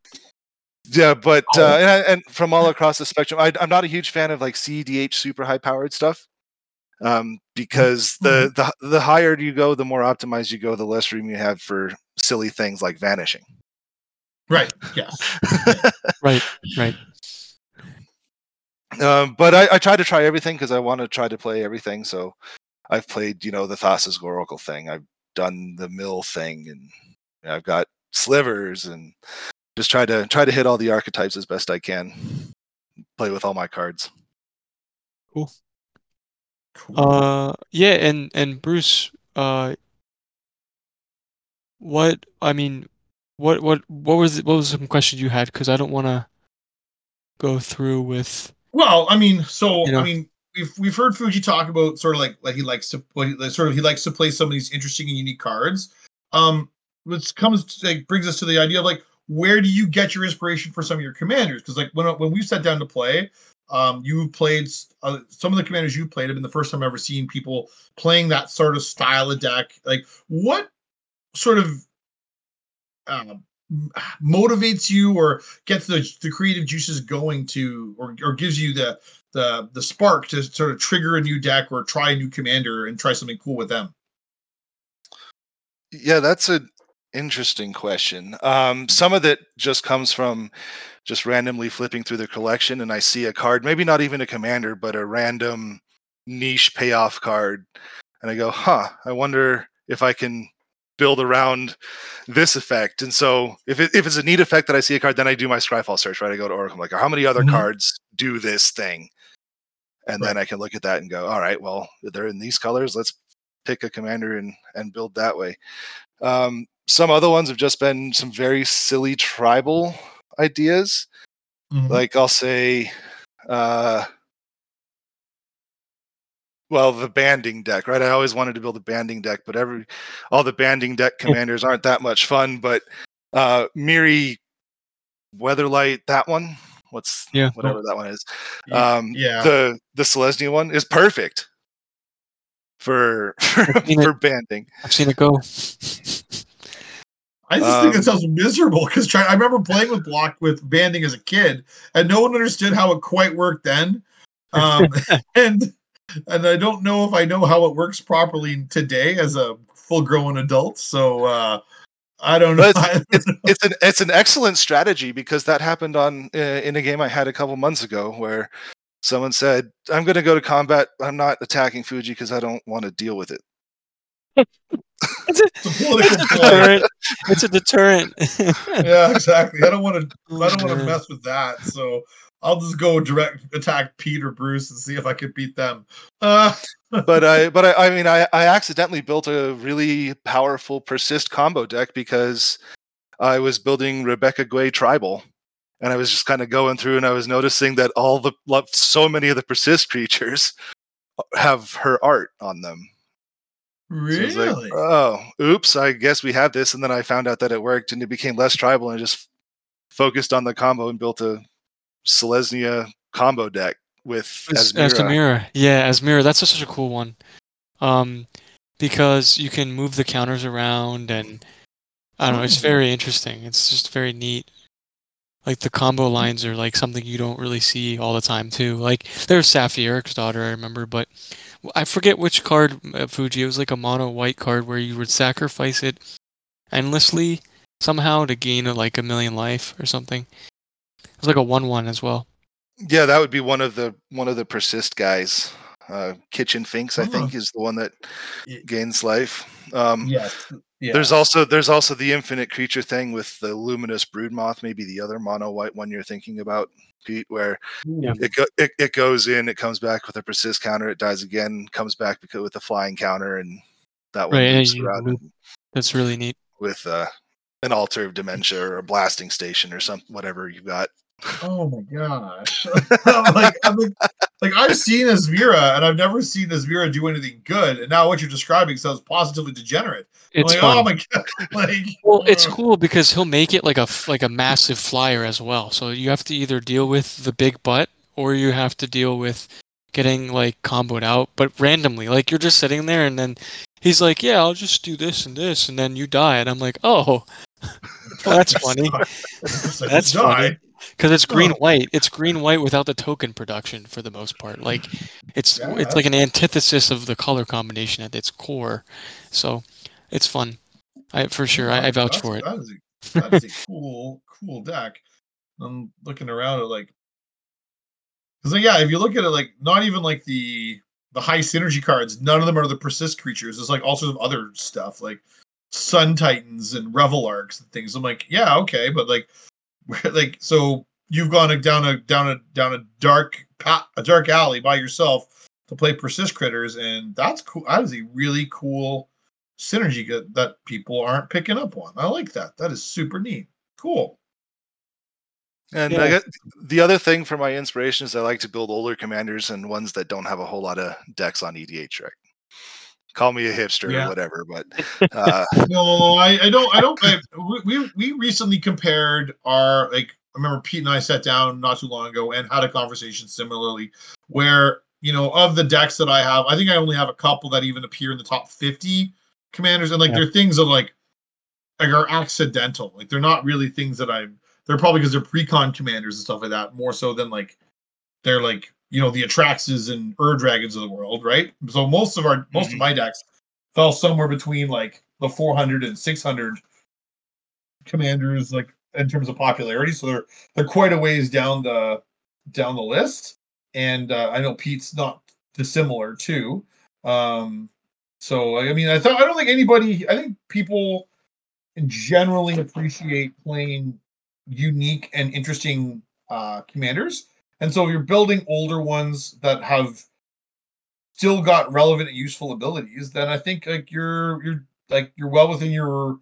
[SPEAKER 3] yeah, but uh,
[SPEAKER 1] Oh.
[SPEAKER 3] and, I- and from all across the spectrum, I, I'm not a huge fan of like CDH super high powered stuff um, because the, the the higher you go, the more optimized you go, the less room you have for silly things like vanishing.
[SPEAKER 1] Right. Yes.
[SPEAKER 2] Right, right.
[SPEAKER 3] um, but I, I try to try everything because I want to try to play everything. So I've played, you know, the Thassa's Oracle thing. I've done the Mill thing, and I've got slivers, and just try to try to hit all the archetypes as best I can. Play with all my cards.
[SPEAKER 1] Cool.
[SPEAKER 2] Uh, yeah, and and Bruce, uh, what I mean, what what what was what was some questions you had? Because I don't want to go through with.
[SPEAKER 1] Well, I mean, so
[SPEAKER 2] You know.
[SPEAKER 1] I mean, we've we've heard Fuji talk about sort of like like he likes to play, like, sort of he likes to play some of these interesting and unique cards. Um, which comes to, like brings us to the idea of like where do you get your inspiration for some of your commanders? Because like when when we've sat down to play, um, you played uh, some of the commanders you played have been the first time I've ever seen people playing that sort of style of deck. Like what sort of um, motivates you or gets the the creative juices going to or, or gives you the the the spark to sort of trigger a new deck or try a new commander and try something cool with them
[SPEAKER 3] Yeah, that's an interesting question. Um, some of it just comes from just randomly flipping through the collection, and I see a card, maybe not even a commander, but a random niche payoff card, and I go, "Huh, I wonder if I can build around this effect." And so, if it, if it's a neat effect that I see a card, then I do my Scryfall search. Right, I go to Oracle, I'm like, how many other
[SPEAKER 1] Mhm.
[SPEAKER 3] cards do this thing? And then I can look at that and go, "All right, well, they're in these colors. Let's pick a commander and and build that way." Um, some other ones have just been some very silly tribal ideas.
[SPEAKER 1] Mhm.
[SPEAKER 3] Like I'll say, uh, well, the banding deck, right? I always wanted to build a banding deck, but every all the banding deck commanders aren't that much fun. But uh, Mirri, Weatherlight, that one, what's
[SPEAKER 2] Yeah.
[SPEAKER 3] whatever that one is. Um,
[SPEAKER 1] yeah.
[SPEAKER 3] the the Selesnya one is perfect for for, for banding.
[SPEAKER 2] I've seen it go.
[SPEAKER 1] I just think
[SPEAKER 3] Um,
[SPEAKER 1] it sounds miserable because. I remember playing with block with banding as a kid, and no one understood how it quite worked then. Um, and and I don't know if I know how it works properly today as a full-grown adult. So uh, I don't know.
[SPEAKER 3] But it's it's an it's an excellent strategy because that happened on uh, in a game I had a couple months ago where someone said, "I'm going to go to combat. I'm not attacking Fuji because I don't want to deal with it."
[SPEAKER 2] It's a,
[SPEAKER 1] It's a political
[SPEAKER 2] it's a
[SPEAKER 1] play.
[SPEAKER 2] deterrent. It's a deterrent.
[SPEAKER 1] yeah, exactly. I don't want to. I don't want to mess with that. So I'll just go direct attack Pete or Bruce and see if I can beat them. Uh,
[SPEAKER 3] But I but I, I mean I I accidentally built a really powerful persist combo deck because I was building Rebecca Guay tribal. And I was just kind of going through, and I was noticing that all the lo- so many of the persist creatures have her art on them. So
[SPEAKER 1] really?
[SPEAKER 3] like, oh, oops, I guess we have this. And then I found out that it worked and it became less tribal and just focused on the combo and built a Selesnya combo deck with
[SPEAKER 2] As,
[SPEAKER 3] Asmira.
[SPEAKER 2] Asmira. Yeah, Asmira. That's such a cool one. Um, because you can move the counters around and I don't know. It's
[SPEAKER 1] Oh.
[SPEAKER 2] very interesting. It's just very neat. Like the combo lines are like something you don't really see all the time too. Like there's Saffi Eriksdotter, I remember, but I forget which card uh, Fuji. It was like a mono white card where you would sacrifice it endlessly somehow to gain uh, like a million life or something. It's like a one-one as well.
[SPEAKER 3] Yeah, that would be one of the one of the persist guys. Uh, Kitchen Finks, I think, is the one that gains life. Um,
[SPEAKER 1] Yes. Yeah.
[SPEAKER 3] There's also there's also the infinite creature thing with the luminous brood moth, maybe the other mono white one you're thinking about, Pete, where
[SPEAKER 2] Yeah.
[SPEAKER 3] it, go, it it goes in, it comes back with a persist counter, it dies again, comes back because with a flying counter, and that one
[SPEAKER 2] Right, yeah. That's really neat.
[SPEAKER 3] with uh, an altar of dementia or a blasting station or some whatever you've got.
[SPEAKER 1] Oh my gosh. I'm like, I'm like, like I've seen Asmira and I've never seen Asmira do anything good. And now what you're describing sounds positively degenerate. I'm
[SPEAKER 2] It's
[SPEAKER 1] like,
[SPEAKER 2] fun.
[SPEAKER 1] oh my god. Like
[SPEAKER 2] Well, it's
[SPEAKER 1] uh,
[SPEAKER 2] cool because he'll make it like a like a massive flyer as well. So you have to either deal with the big butt or you have to deal with getting like comboed out, but randomly. Like you're just sitting there and then he's like, "Yeah, I'll just do this and this," and then you die, and I'm like, "Oh, well, that's funny." That's funny. Because it's green
[SPEAKER 1] Oh.
[SPEAKER 2] white. It's green white without the token production for the most part. Like it's
[SPEAKER 1] Yeah,
[SPEAKER 2] it's like an antithesis of the color combination at its core. So it's fun. I for oh sure. I, I vouch for it.
[SPEAKER 1] That is a, that is a cool, cool deck. I'm looking around at like, because like, yeah, if you look at it, like not even like the the high synergy cards, none of them are the persist creatures. It's like all sorts of other stuff like Sun Titans and Reveillarks and things. I'm like, yeah, okay, but like, like so you've gone down a down a down a dark pa- a dark alley by yourself to play persist critters, and that's cool. That is a really cool synergy that, that people aren't picking up on. I like that. That is super neat. Cool.
[SPEAKER 3] And
[SPEAKER 2] Yeah.
[SPEAKER 3] I got the other thing for my inspiration is I like to build older commanders and ones that don't have a whole lot of decks on EDH, right? Call me a hipster
[SPEAKER 1] Yeah.
[SPEAKER 3] or whatever, but uh,
[SPEAKER 1] No, I, I don't. I don't. I, we- we we recently compared our like. I remember Pete and I sat down not too long ago and had a conversation similarly, where you know of the decks that I have, I think I only have a couple that even appear in the top fifty commanders, and like
[SPEAKER 2] Yeah.
[SPEAKER 1] they're things that like like are accidental. Like they're not really things that I'm. They're probably because they're pre-con commanders and stuff like that, more so than like they're like you know the Atraxas and Ur Dragons of the world, right? So most of our most of
[SPEAKER 3] Mhm.
[SPEAKER 1] my decks fell somewhere between like the 400 and 600 commanders, like in terms of popularity. So they're they're quite a ways down the down the list. And uh, I know Pete's not dissimilar too. Um, so I mean, I thought I don't think anybody. I think people generally appreciate playing unique and interesting uh, commanders. And so if you're building older ones that have still got relevant and useful abilities, then I think like you're you're like you're well within your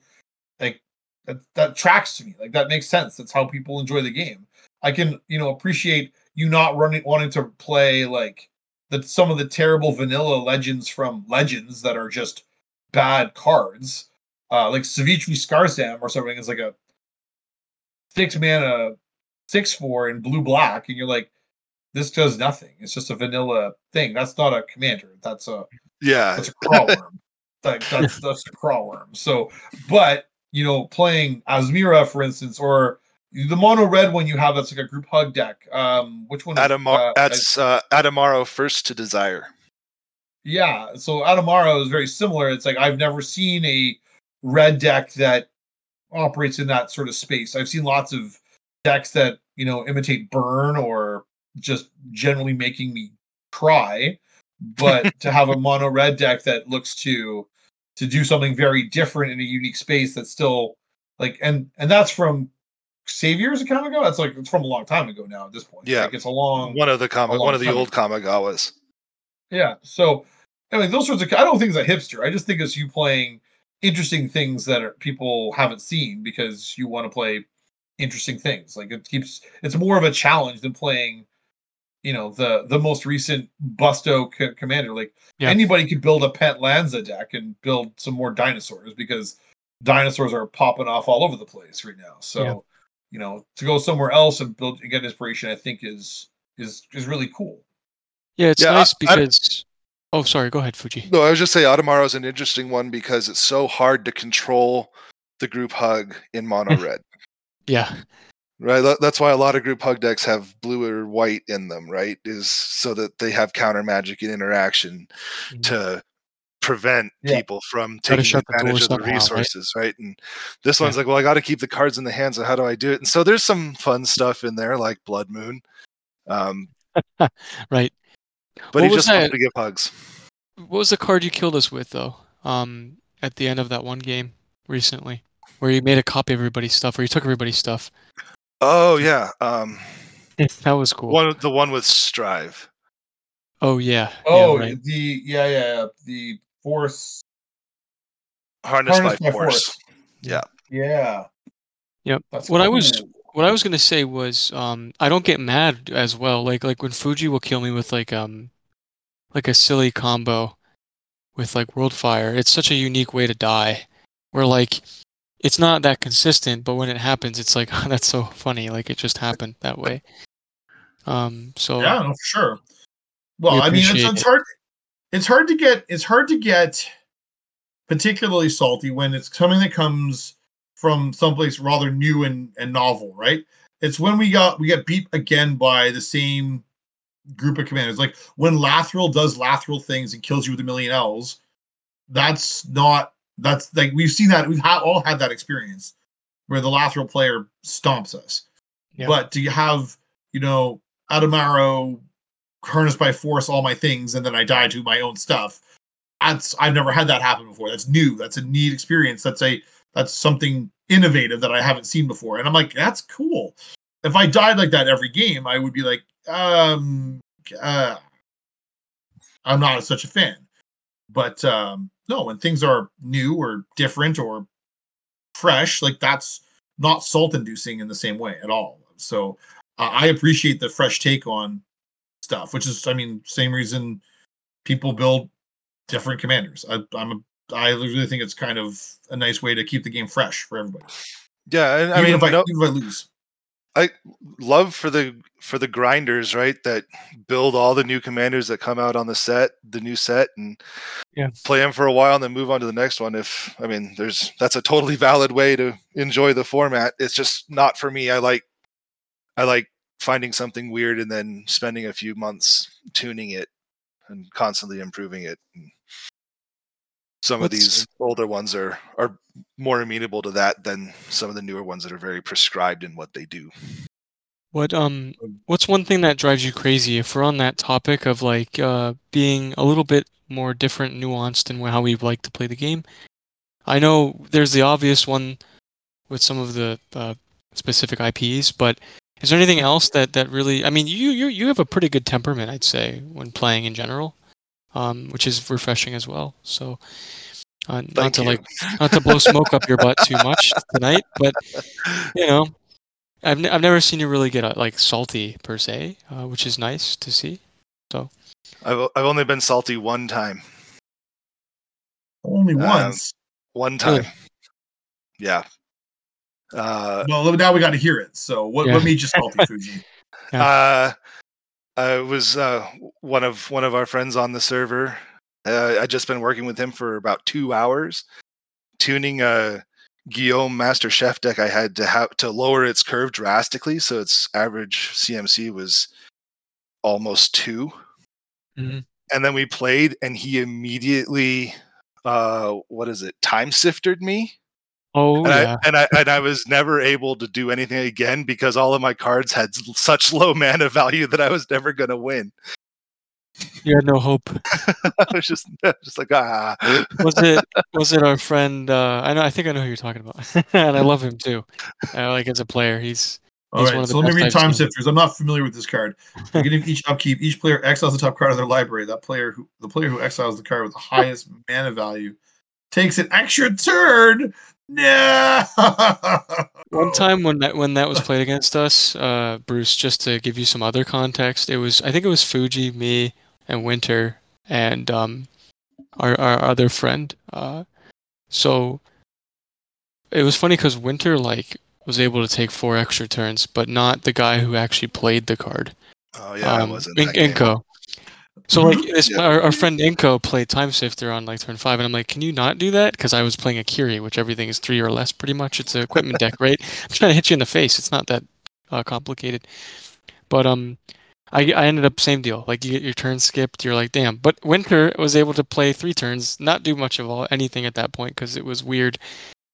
[SPEAKER 1] that that tracks to me. Like that makes sense. That's how people enjoy the game. I can, you know, appreciate you not running wanting to play like that some of the terrible vanilla legends from legends that are just bad cards. Uh like Sivitri Scarzam or something is like a six mana six four in blue black, and you're like, this does nothing. It's just a vanilla thing. That's not a commander. That's a
[SPEAKER 3] yeah,
[SPEAKER 1] that's a Craw Wurm. Like that's that's a Craw Wurm. So, but you know, playing Asmira, for instance, or the mono red one you have that's like a group hug deck. Um, which one? is-
[SPEAKER 3] Adamar-
[SPEAKER 1] uh,
[SPEAKER 3] that's uh, Adamaro first to desire.
[SPEAKER 1] Yeah, so Adamaro is very similar. It's like I've never seen a red deck that operates in that sort of space. I've seen lots of decks that, you know, imitate burn or just generally making me cry. But to have a mono red deck that looks to to do something very different in a unique space that's still like and and that's from Saviors of Kamigawa. That's like it's from a long time ago now at this point.
[SPEAKER 3] Yeah.
[SPEAKER 1] Like it's a long
[SPEAKER 3] One of the com-
[SPEAKER 1] a long
[SPEAKER 3] one of the old Kamigawas.
[SPEAKER 1] yeah. So, I mean, those sorts of. I don't think it's a hipster. I just think it's you playing interesting things that are, people haven't seen because you want to play interesting things. Like it keeps. It's more of a challenge than playing, you know, the the most recent Busto c- commander. Like
[SPEAKER 2] Yeah.
[SPEAKER 1] anybody could build a Pantlaza deck and build some more dinosaurs because dinosaurs are popping off all over the place right now. So,
[SPEAKER 2] Yeah.
[SPEAKER 1] you know, to go somewhere else and build and get inspiration, I think is is is really cool.
[SPEAKER 2] Yeah, it's
[SPEAKER 3] Yeah,
[SPEAKER 2] nice
[SPEAKER 3] I-
[SPEAKER 2] because. oh, sorry. Go ahead, Fuji.
[SPEAKER 3] No, I was just say Adamaro is an interesting one because it's so hard to control the group hug in mono mm. red.
[SPEAKER 2] Yeah.
[SPEAKER 3] Right, that's why a lot of group hug decks have blue or white in them. Right, is so that they have counter magic and interaction
[SPEAKER 2] Mhm.
[SPEAKER 3] to prevent
[SPEAKER 1] Yeah.
[SPEAKER 3] people from taking
[SPEAKER 2] shut the
[SPEAKER 3] advantage of the
[SPEAKER 2] somehow, right?
[SPEAKER 3] resources, right? And this
[SPEAKER 2] Yeah.
[SPEAKER 3] one's like, well, I got to keep the cards in the hands. of how do I do it? And so there's some fun stuff in there, like Blood Moon. Um,
[SPEAKER 2] Right.
[SPEAKER 3] but
[SPEAKER 2] What
[SPEAKER 3] he just wanted to give hugs.
[SPEAKER 2] What was the card you killed us with though? Um, at the end of that one game recently, where you made a copy of everybody's stuff, or you took everybody's stuff.
[SPEAKER 3] Oh yeah, um,
[SPEAKER 2] that was cool.
[SPEAKER 3] one the one with Strive.
[SPEAKER 2] Oh yeah.
[SPEAKER 1] Oh,
[SPEAKER 2] yeah, right.
[SPEAKER 1] the yeah, yeah, yeah, the force.
[SPEAKER 3] Harness,
[SPEAKER 1] Harnessed
[SPEAKER 3] by,
[SPEAKER 1] by
[SPEAKER 3] force.
[SPEAKER 1] Force.
[SPEAKER 3] Yeah.
[SPEAKER 1] Yeah.
[SPEAKER 2] Yep.
[SPEAKER 1] That's
[SPEAKER 2] What I was-
[SPEAKER 1] cool.
[SPEAKER 2] What I was gonna say was, um, I don't get mad as well. Like like when Fuji will kill me with like um, like a silly combo with like World Fire. It's such a unique way to die, where like it's not that consistent, but when it happens, it's like oh, that's so funny. Like it just happened that way. Um. So
[SPEAKER 1] Yeah, no, for sure. Well,
[SPEAKER 2] We
[SPEAKER 1] I mean, it's, it's
[SPEAKER 2] it.
[SPEAKER 1] hard. It's hard to get. It's hard to get particularly salty when it's something that comes from someplace rather new and, and novel, right? It's when we got we get beat again by the same group of commanders. Like when Lathril does Lathril things and kills you with a million L's. That's not. That's like we've seen that. We've ha- all had that experience where the Lathril player stomps us.
[SPEAKER 2] Yeah.
[SPEAKER 1] But do you have you know Adamaro harnessed by force all my things and then I die to my own stuff. That's I've never had that happen before. That's new. That's a neat experience. That's a that's something innovative that I haven't seen before. And I'm like, that's cool. If I died like that every game, I would be like, um uh I'm not such a fan. But um no, when things are new or different or fresh, like that's not salt inducing in the same way at all. So uh, I appreciate the fresh take on stuff, which is, I mean, same reason people build different commanders. I, I'm a, I really think it's kind of a nice way to keep the game fresh for everybody.
[SPEAKER 3] Yeah, and I
[SPEAKER 1] even
[SPEAKER 3] mean,
[SPEAKER 1] if I,
[SPEAKER 3] no-
[SPEAKER 1] even if I lose,
[SPEAKER 3] love for the for the grinders, right? That build all the new commanders that come out on the set, the new set, and
[SPEAKER 2] Yeah.
[SPEAKER 3] play them for a while and then move on to the next one. If I mean, there's that's a totally valid way to enjoy the format. It's just not for me. I like I like finding something weird and then spending a few months tuning it and constantly improving it. And some of these older ones are are more amenable to that than some of the newer ones that are very prescribed in what they do.
[SPEAKER 2] What um what's one thing that drives you crazy if we're on that topic of like uh being a little bit more different, nuanced in how we like to play the game? I know there's the obvious one with some of the uh, specific IPs, but is there anything else that that really? I mean, you you you have a pretty good temperament, I'd say, when playing in general, um, which is refreshing as well. So, uh, not to
[SPEAKER 3] you.
[SPEAKER 2] like not to blow smoke up your butt too much tonight, but you know, I've n- I've never seen you really get uh, like salty per se, uh, which is nice to see.
[SPEAKER 3] So, I've o- I've only been salty one time.
[SPEAKER 1] only
[SPEAKER 3] Um,
[SPEAKER 1] once.
[SPEAKER 3] One
[SPEAKER 2] Really?
[SPEAKER 3] time. Yeah. Uh,
[SPEAKER 1] well, now we got to hear it. So, what,
[SPEAKER 2] Yeah.
[SPEAKER 1] what made you salty, Fuji?
[SPEAKER 3] uh, I was uh, one of one of our friends on the server. Uh, I just been working with him for about two hours, tuning a Gyome Master Chef deck. I had to have to lower its curve drastically, so its average CMC was almost 2
[SPEAKER 2] Mhm.
[SPEAKER 3] And then we played, and he immediately, uh, what is it, time sifted me.
[SPEAKER 2] Oh
[SPEAKER 3] and
[SPEAKER 2] yeah,
[SPEAKER 3] I and I and I was never able to do anything again because all of my cards had such low mana value that I was never going to win.
[SPEAKER 2] you had no hope.
[SPEAKER 3] I was just just like ah.
[SPEAKER 2] was it was it our friend uh i know i think i know who you're talking about and i love him too uh, like as a player he's
[SPEAKER 1] All
[SPEAKER 2] He's
[SPEAKER 1] right,
[SPEAKER 2] one of the
[SPEAKER 1] so let me
[SPEAKER 2] best
[SPEAKER 1] read time
[SPEAKER 2] seen.
[SPEAKER 1] sifters. I'm not familiar with this card. Beginning of each upkeep, each player exiles the top card of their library. That player who the player who exiles the card with the highest mana value takes an extra turn. No.
[SPEAKER 2] one time when that when that was played against us uh bruce just to give you some other context it was i think it was fuji me and winter and um our our other friend uh so it was funny because winter like was able to take four extra turns but not the guy who actually played the card
[SPEAKER 3] Oh yeah, I
[SPEAKER 2] um,
[SPEAKER 3] wasn't.
[SPEAKER 2] In-. Inko. So like this,
[SPEAKER 3] Yeah.
[SPEAKER 2] our, our friend Inko played Time Sifter on like turn five, and I'm like, can you not do that? Because I was playing Akiri, which everything is three or less, pretty much. It's an equipment deck, right? I'm trying to hit you in the face. It's not that uh, complicated. But um, I I ended up same deal. Like you get your turn skipped, you're like, damn. But Winter was able to play three turns, not do much of all anything at that point because it was weird.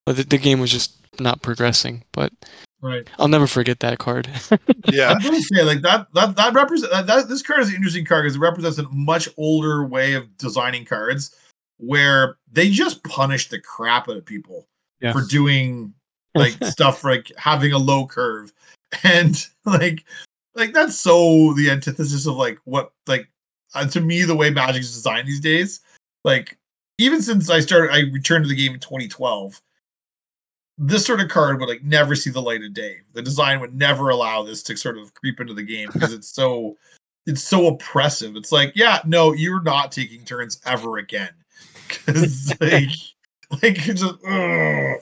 [SPEAKER 2] But the, the game was just not progressing. But
[SPEAKER 1] Right.
[SPEAKER 2] I'll never forget that card.
[SPEAKER 3] Yeah.
[SPEAKER 1] I'm gonna say like that that that represent that, that this card is an interesting card because it represents a much older way of designing cards where they just punish the crap out of people
[SPEAKER 2] Yeah.
[SPEAKER 1] for doing like stuff like having a low curve and like like that's so the antithesis of like what like uh, to me the way Magic is designed these days like even since I started I returned to the game in 2012 this sort of card would like never see the light of day. The design would never allow this to sort of creep into the game because it's so it's so oppressive. It's like yeah no you're not taking turns ever again. Because like like it's just ugh.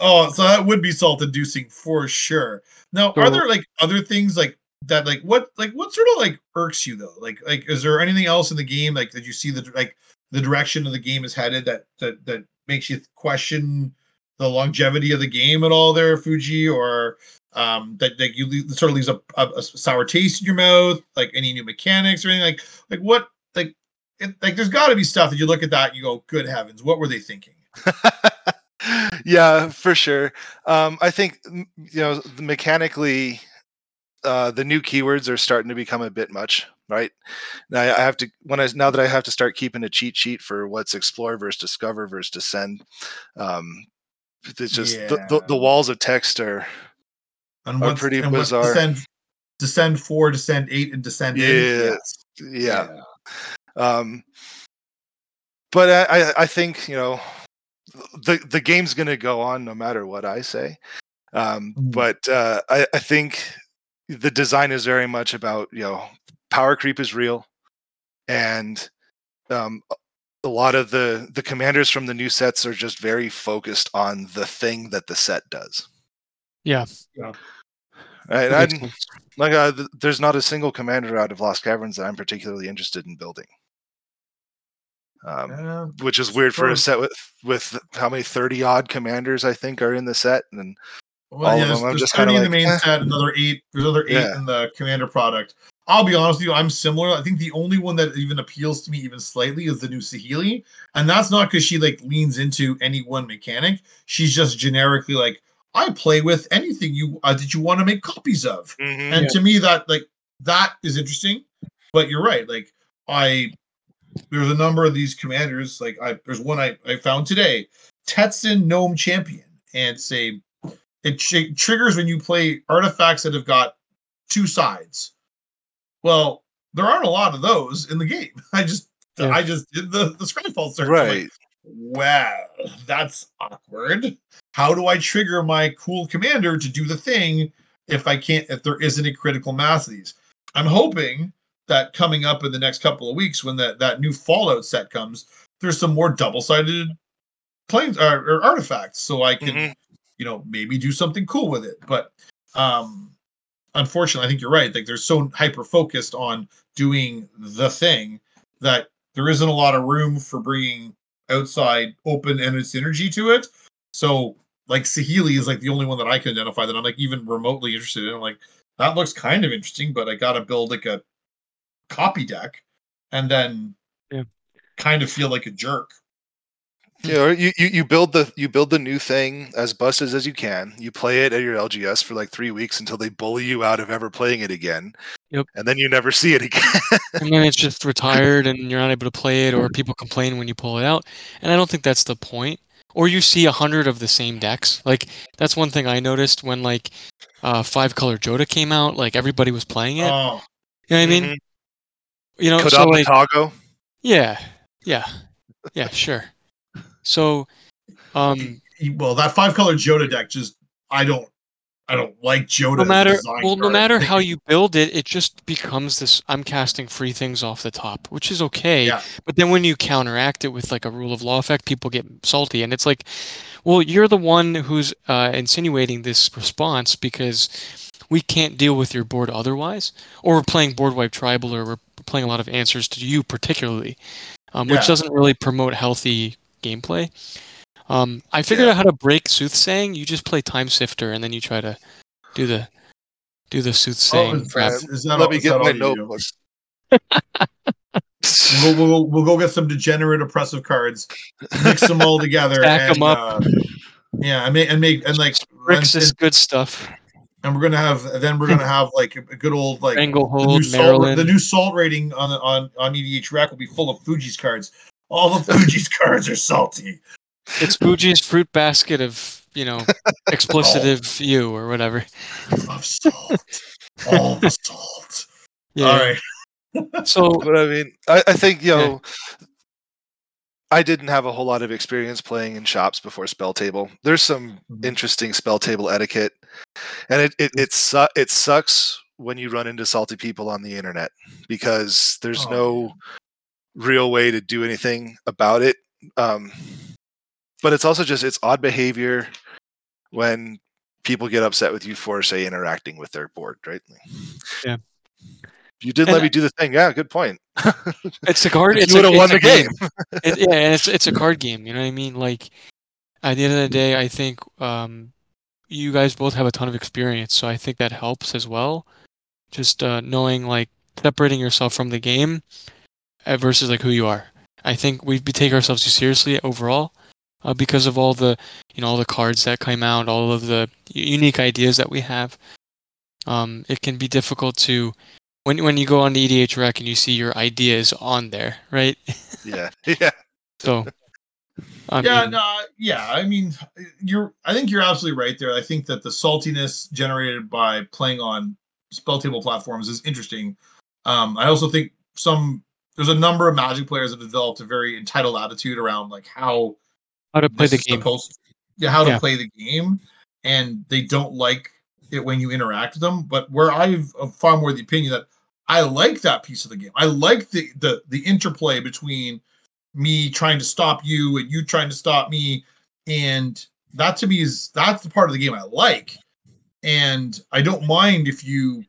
[SPEAKER 1] oh so that would be salt inducing for sure. Now are there like other things like that like what like what sort of like irks you though? Like like is there anything else in the game like that you see the like the direction of the game is headed that that that makes you question the longevity of the game at all there fuji or um that, that you sort of leaves a, a, a sour taste in your mouth like any new mechanics or anything like like what like it, like there's got to be stuff that you look at that and you go good heavens what were they thinking
[SPEAKER 3] yeah, for sure. Um, I think you know mechanically, uh, the new keywords are starting to become a bit much, right? Now I have to when I now that I have to start keeping a cheat sheet for what's explore versus discover versus descend. Um, it's just the, the, the walls of text are
[SPEAKER 1] and
[SPEAKER 3] Are pretty
[SPEAKER 1] and
[SPEAKER 3] bizarre.
[SPEAKER 1] descend descend four descend eight and descend
[SPEAKER 3] Yeah.
[SPEAKER 1] Yes.
[SPEAKER 3] yeah. Um, but I, I, think you know the the game's going to go on no matter what I say. Um,
[SPEAKER 1] Mhm.
[SPEAKER 3] But uh, I, I think the design is very much about you know power creep is real, and um, a lot of the the commanders from the new sets are just very focused on the thing that the set does.
[SPEAKER 2] Yeah.
[SPEAKER 1] Yeah.
[SPEAKER 3] Right, I'm- like uh, th- there's not a single commander out of Lost Caverns that I'm particularly interested in building. Um,
[SPEAKER 1] Yeah.
[SPEAKER 3] which is weird for a set with with how many 30 odd commanders I think are in the set and
[SPEAKER 1] Well,
[SPEAKER 3] all
[SPEAKER 1] yeah,
[SPEAKER 3] of
[SPEAKER 1] there's,
[SPEAKER 3] them, I'm
[SPEAKER 1] there's
[SPEAKER 3] just
[SPEAKER 1] 30
[SPEAKER 3] kinda
[SPEAKER 1] in the
[SPEAKER 3] like,
[SPEAKER 1] main
[SPEAKER 3] eh.
[SPEAKER 1] set, another eight. There's another eight
[SPEAKER 3] Yeah.
[SPEAKER 1] in the commander product. I'll be honest with you, I'm similar. I think the only one that even appeals to me even slightly is the new Saheeli. And that's not because she like leans into any one mechanic. She's just generically like, I play with anything you uh, that you want to make copies of. And
[SPEAKER 2] Yeah.
[SPEAKER 1] to me, that like that is interesting. But you're right. Like I there's a number of these commanders. Like I there's one I, I found today. Tetzin Gnome Champion. And say it tr- triggers when you play artifacts that have got two sides. Well, there aren't a lot of those in the game. I just
[SPEAKER 2] Yeah.
[SPEAKER 1] I just did the the Scryfall search. I'm like,
[SPEAKER 3] right
[SPEAKER 1] well, that's awkward. How do I trigger my cool commander to do the thing if I can't, if there isn't a critical mass of these? I'm hoping that coming up in the next couple of weeks, when that, that new Fallout set comes, there's some more double sided planes or, or artifacts so I can,
[SPEAKER 3] Mhm.
[SPEAKER 1] you know, maybe do something cool with it. But um, unfortunately, I think you're right. Like they're so hyper focused on doing the thing that there isn't a lot of room for bringing outside open ended synergy to it. So like Saheeli is like the only one that I can identify that I'm like even remotely interested in. I'm like, that looks kind of interesting, but I gotta build like a copy deck and then
[SPEAKER 2] Yeah.
[SPEAKER 1] kind of feel like a jerk.
[SPEAKER 3] You know you, you you build the you build the new thing as busted as you can. You play it at your lgs for like three weeks until they bully you out of ever playing it again.
[SPEAKER 2] Yep.
[SPEAKER 3] and then you never see it again.
[SPEAKER 2] And then it's just retired and you're not able to play it or people complain when you pull it out. And i don't think that's the point. Or you see a hundred of the same decks. Like that's one thing i noticed when like uh five color Jodah came out like everybody was playing it.
[SPEAKER 1] Oh,
[SPEAKER 2] you know what i mean?
[SPEAKER 3] Mhm.
[SPEAKER 2] you know so like
[SPEAKER 3] Tago.
[SPEAKER 2] yeah. Yeah. Yeah sure so um
[SPEAKER 1] well, that five color Jodah deck just I don't I don't like Jodah.
[SPEAKER 2] no matter
[SPEAKER 1] design
[SPEAKER 2] well no matter how you build it it just becomes this i'm casting free things off the top which is okay
[SPEAKER 1] Yeah.
[SPEAKER 2] but then when you counteract it with like a rule of law effect people get salty and it's like well you're the one who's uh, insinuating this response because we can't deal with your board otherwise or we're playing board wipe tribal or we're playing a lot of answers to you particularly um, which
[SPEAKER 1] Yeah.
[SPEAKER 2] doesn't really promote healthy gameplay um, i figured
[SPEAKER 1] Yeah.
[SPEAKER 2] out how to break soothsaying you just play time sifter and then you try to do the do the
[SPEAKER 1] Oh,
[SPEAKER 2] soothsaying
[SPEAKER 1] is, that- is that
[SPEAKER 3] Let
[SPEAKER 1] all,
[SPEAKER 3] me
[SPEAKER 1] is
[SPEAKER 3] get
[SPEAKER 1] that
[SPEAKER 3] my
[SPEAKER 1] you
[SPEAKER 3] notebook.
[SPEAKER 1] We'll, we'll, we'll go get some degenerate oppressive cards, mix them all together,
[SPEAKER 2] Stack 'em
[SPEAKER 1] and,
[SPEAKER 2] up.
[SPEAKER 1] uh, yeah, and make and make and like
[SPEAKER 2] Bricks
[SPEAKER 1] and,
[SPEAKER 2] is good stuff.
[SPEAKER 1] and we're gonna have then we're gonna have like a, a good old like the new, salt,
[SPEAKER 2] Maryland.
[SPEAKER 1] the new salt rating on the- on on EDHREC will be full of Fuji's cards. All the Fuji's cards are salty.
[SPEAKER 2] It's Fuji's fruit basket of, you know, explicitive you or whatever.
[SPEAKER 1] Of salt. all the salt.
[SPEAKER 2] Yeah.
[SPEAKER 1] All right.
[SPEAKER 2] So
[SPEAKER 3] but I mean, I, I think you
[SPEAKER 2] Yeah.
[SPEAKER 3] know, I didn't have a whole lot of experience playing in shops before SpellTable. There's some
[SPEAKER 1] Mhm.
[SPEAKER 3] interesting SpellTable etiquette, and it it it, su- it sucks when you run into salty people on the internet because there's
[SPEAKER 1] Oh,
[SPEAKER 3] no real way to do anything about it. Um, but it's also just it's odd behavior when people get upset with you for say interacting with their board, right?
[SPEAKER 2] Yeah.
[SPEAKER 3] You did
[SPEAKER 2] And
[SPEAKER 3] let
[SPEAKER 2] I-
[SPEAKER 3] me do the thing. Yeah, good point.
[SPEAKER 2] it's a card.
[SPEAKER 3] you would have won the game.
[SPEAKER 2] It, yeah, and it's it's a card game. You know what I mean? Like at the end of the day, I think um, you guys both have a ton of experience, so I think that helps as well. Just uh, knowing like separating yourself from the game versus like who you are. I think we we take ourselves too seriously overall uh, because of all the you know all the cards that come out, all of the unique ideas that we have. Um, it can be difficult to when when you go on the EDHREC and you see your ideas on there, right?
[SPEAKER 3] yeah, yeah.
[SPEAKER 2] So, I
[SPEAKER 1] yeah,
[SPEAKER 2] mean,
[SPEAKER 1] no, yeah. I mean, you're. I think you're absolutely right there. I think that the saltiness generated by playing on SpellTable platforms is interesting. Um, I also think some there's a number of Magic players that have developed a very entitled attitude around like how
[SPEAKER 2] how to play the game.
[SPEAKER 1] supposed, yeah, how to
[SPEAKER 2] Yeah.
[SPEAKER 1] play the game, and they don't like it when you interact with them. But where I've uh, far more the opinion that I like that piece of the game. I like the the the interplay between me trying to stop you and you trying to stop me, and that to me is that's the part of the game I like. And I don't mind if you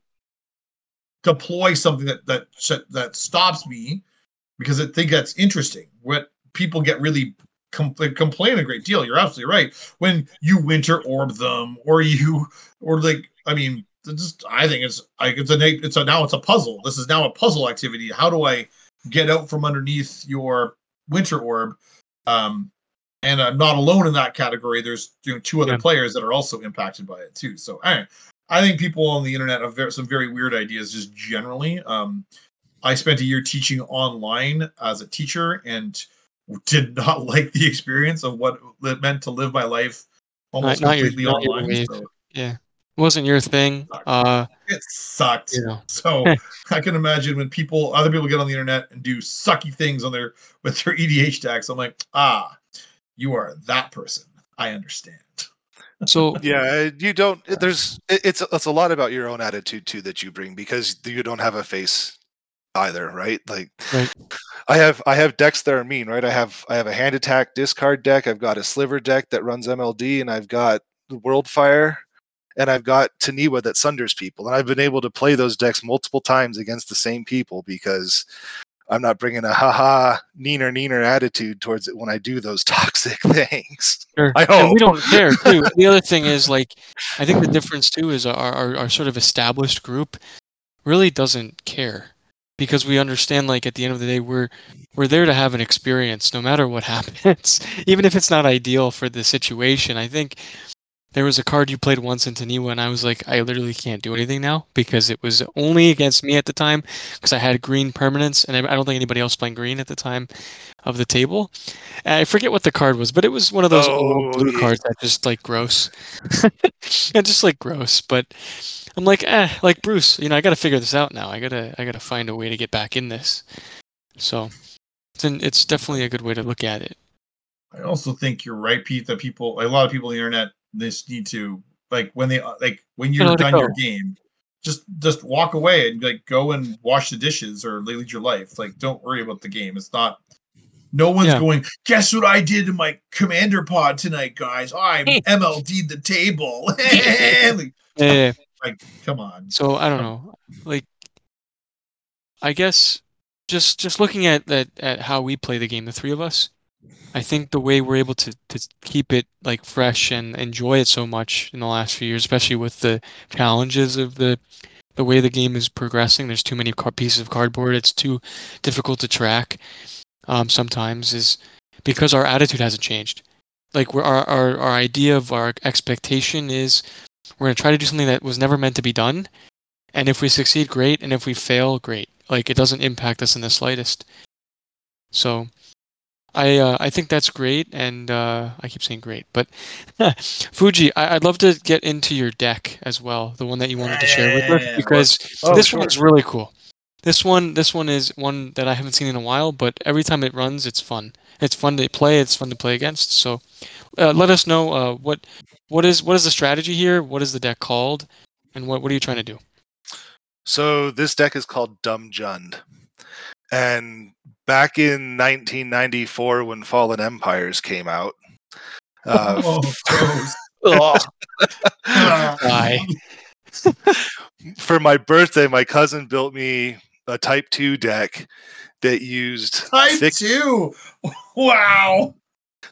[SPEAKER 1] deploy something that that that stops me because I think that's interesting. What people get really com- complain a great deal. You're absolutely right. When you winter orb them, or you, or like, I mean, just I think it's like it's a it's a now it's a puzzle. This is now a puzzle activity. How do I get out from underneath your winter orb? Um, and I'm not alone in that category. There's you know two other
[SPEAKER 2] Yeah.
[SPEAKER 1] players that are also impacted by it too. So I, I think people on the internet have very, some very weird ideas just generally. Um, I spent a year teaching online as a teacher and did not like the experience of what it meant to live my life almost
[SPEAKER 2] not
[SPEAKER 1] completely
[SPEAKER 2] not your
[SPEAKER 1] online. So
[SPEAKER 2] wasn't your thing. Uh,
[SPEAKER 1] it sucked.
[SPEAKER 2] you know,
[SPEAKER 1] So I can imagine when people, other people get on the internet and do sucky things on their with their EDH decks. I'm like, ah, you are that person. I understand.
[SPEAKER 2] So
[SPEAKER 3] yeah uh, you don't uh, there's it's it's a lot about your own attitude too that you bring because you don't have a face either right like
[SPEAKER 2] Right.
[SPEAKER 3] i have i have decks that are mean right i have i have a hand attack discard deck i've got a sliver deck that runs mld and i've got world fire and i've got Taniwha that sunders people and i've been able to play those decks multiple times against the same people because i'm not bringing a haha neener neener attitude towards it when i do those toxic things
[SPEAKER 2] Sure.
[SPEAKER 3] I
[SPEAKER 2] And we don't care too. the other thing is like, I think the difference too is our, our our sort of established group really doesn't care because we understand like at the end of the day we're we're there to have an experience no matter what happens, even if it's not ideal for the situation. I think there was a card you played once in Taniwha and I was like, I literally can't do anything now because it was only against me at the time because I had green permanence and I I don't think anybody else playing green at the time of the table. And I forget what the card was, but it was one of those old
[SPEAKER 3] Oh,
[SPEAKER 2] blue
[SPEAKER 3] yeah.
[SPEAKER 2] cards that just like gross. and just like gross. But I'm like, eh, like Bruce, you know, I gotta figure this out now. I gotta I gotta find a way to get back in this. So it's an, it's definitely a good way to look at it.
[SPEAKER 1] I also think you're right, Pete. That people, a lot of people on the internet, this need to like when they uh, like when you're done your game, just just walk away and like go and wash the dishes or lead your life. Like, don't worry about the game. It's not. No one's
[SPEAKER 2] Yeah.
[SPEAKER 1] going. Guess what I did in my commander pod tonight, guys? I MLD'd the table. like,
[SPEAKER 2] Yeah.
[SPEAKER 1] like, come on.
[SPEAKER 2] So I don't know. Like I guess just just looking at that at how we play the game, the three of us, I think the way we're able to, to keep it like fresh and enjoy it so much in the last few years, especially with the challenges of the the way the game is progressing, there's too many car- pieces of cardboard. It's too difficult to track. Um, sometimes is because our attitude hasn't changed. Like our, our our idea of our expectation is we're gonna try to do something that was never meant to be done, and if we succeed, great, and if we fail, great. Like it doesn't impact us in the slightest. So I uh, I think that's great, and uh, I keep saying great, but Fuji, I, would love to get into your deck as well, the one that you wanted to share with us, because
[SPEAKER 3] oh,
[SPEAKER 2] this
[SPEAKER 3] sure.
[SPEAKER 2] one's really cool. This one, this one is one that I haven't seen in a while, but every time it runs, it's fun. It's fun to play. It's fun to play against. So, uh, let us know uh, what what is what is the strategy here? What is the deck called, and what what are you trying to do?
[SPEAKER 3] So this deck is called Dumb Jund, and back in 1994 when Fallen Empires came out. Uh,
[SPEAKER 1] oh,
[SPEAKER 2] Why?
[SPEAKER 3] for my birthday, my cousin built me a Type Two deck that used
[SPEAKER 1] Type
[SPEAKER 3] thick,
[SPEAKER 1] two. Wow.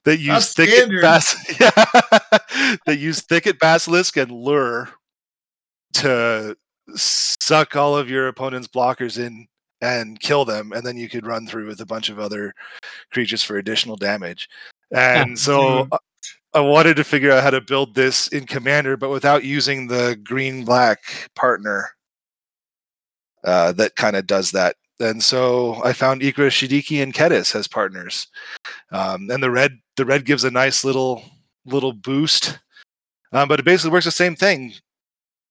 [SPEAKER 3] that used
[SPEAKER 1] That's
[SPEAKER 3] thicket
[SPEAKER 1] standard.
[SPEAKER 3] bas- yeah, that used thicket basilisk and lure to suck all of your opponent's blockers in and kill them, and then you could run through with a bunch of other creatures for additional damage. And so. I- I wanted to figure out how to build this in Commander, but without using the green black partner uh, that kind of does that. And so I found Ikra Shidiqi and Kediss as partners. Um, and the red the red gives a nice little little boost. Um, but it basically works the same thing.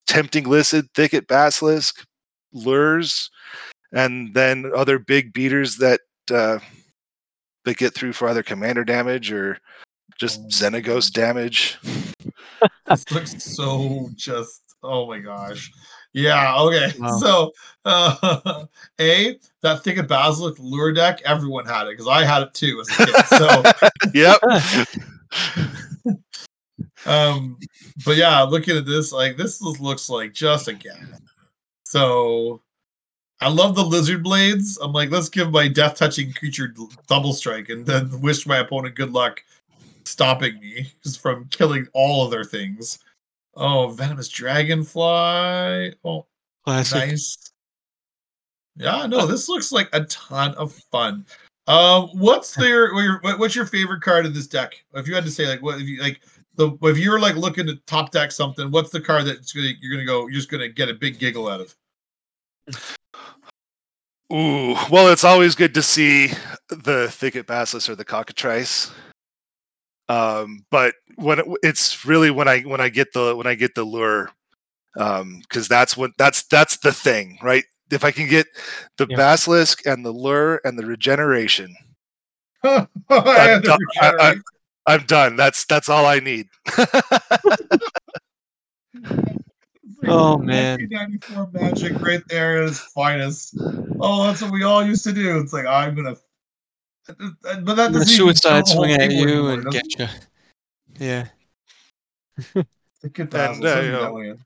[SPEAKER 3] Tempting Licid, Thicket Basilisk, Lures, and then other big beaters that uh, that get through for either commander damage or just
[SPEAKER 1] Oh,
[SPEAKER 3] Xenagos damage.
[SPEAKER 1] This looks so just. Oh my gosh. Yeah. Okay.
[SPEAKER 2] Wow.
[SPEAKER 1] So, uh, a that thing of basilisk lure deck, everyone had it because I had it too as a kid. So,
[SPEAKER 3] yep.
[SPEAKER 1] um, but yeah, looking at this, like this looks like just a gas. So, I love the lizard blades. I'm like, let's give my death touching creature double strike and then wish my opponent good luck stopping me just from killing all of their things. Oh, venomous dragonfly. Oh,
[SPEAKER 2] Classic.
[SPEAKER 1] nice. Yeah, no, this looks like a ton of fun. Um, what's their your- what's your favorite card in this deck? If you had to say like what if you like the if you're like looking to top deck something, what's the card that's gonna you're gonna go you're just gonna get a big giggle out of?
[SPEAKER 3] Ooh. Well, it's always good to see the Thicket Basilisk or the Cockatrice. Um, but when it, it's really when I when I get the when I get the lure, um, because that's what that's that's the thing, right? If I can get the
[SPEAKER 2] Yeah.
[SPEAKER 3] basilisk and the lure and the regeneration,
[SPEAKER 1] I
[SPEAKER 3] I'm,
[SPEAKER 1] had to
[SPEAKER 3] done, I,
[SPEAKER 1] regenerate.
[SPEAKER 3] am done. That's that's all I need.
[SPEAKER 2] Oh, man.
[SPEAKER 1] 1994 magic right there is finest. Oh, that's what we all used to do. It's like I'm gonna, but that
[SPEAKER 2] The
[SPEAKER 1] doesn't even
[SPEAKER 2] suicide
[SPEAKER 1] tell
[SPEAKER 2] swing at you
[SPEAKER 1] anymore,
[SPEAKER 2] and
[SPEAKER 1] does
[SPEAKER 2] get
[SPEAKER 1] it?
[SPEAKER 2] you. Yeah.
[SPEAKER 1] Look at
[SPEAKER 3] And,
[SPEAKER 1] that.
[SPEAKER 3] uh,
[SPEAKER 1] Look
[SPEAKER 3] you
[SPEAKER 1] at
[SPEAKER 3] know,
[SPEAKER 1] that one.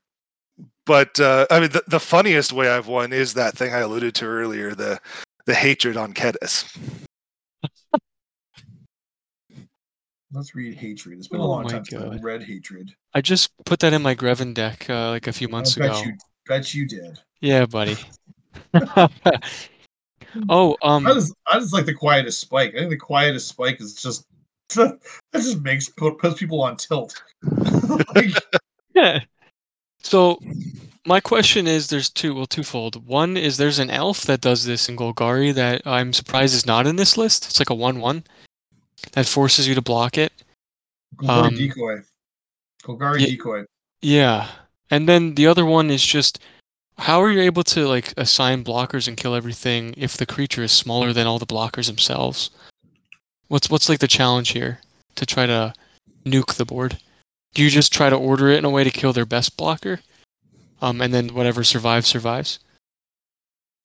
[SPEAKER 3] but uh, I mean, the, the funniest way I've won is that thing I alluded to earlier the the hatred on Kediss.
[SPEAKER 1] Let's read hatred. It's been a
[SPEAKER 2] Oh
[SPEAKER 1] long time since I read hatred.
[SPEAKER 2] I just put that in my Greven deck uh, like a few months
[SPEAKER 1] I bet
[SPEAKER 2] ago.
[SPEAKER 1] you, bet you did.
[SPEAKER 2] Yeah, buddy. oh, um,
[SPEAKER 1] I just, I just like the Quietus Spike. I think the Quietus Spike is just that just makes puts people on tilt. like,
[SPEAKER 2] Yeah. So my question is there's two well twofold. One is there's an elf that does this in Golgari that I'm surprised is not in this list. It's like a one one that forces you to block it.
[SPEAKER 1] Golgari
[SPEAKER 2] Um,
[SPEAKER 1] decoy. Golgari
[SPEAKER 2] yeah.
[SPEAKER 1] decoy.
[SPEAKER 2] Yeah. And then the other one is just how are you able to like assign blockers and kill everything if the creature is smaller than all the blockers themselves? What's what's like the challenge here to try to nuke the board? Do you just try to order it in a way to kill their best blocker? Um, and then whatever survives survives.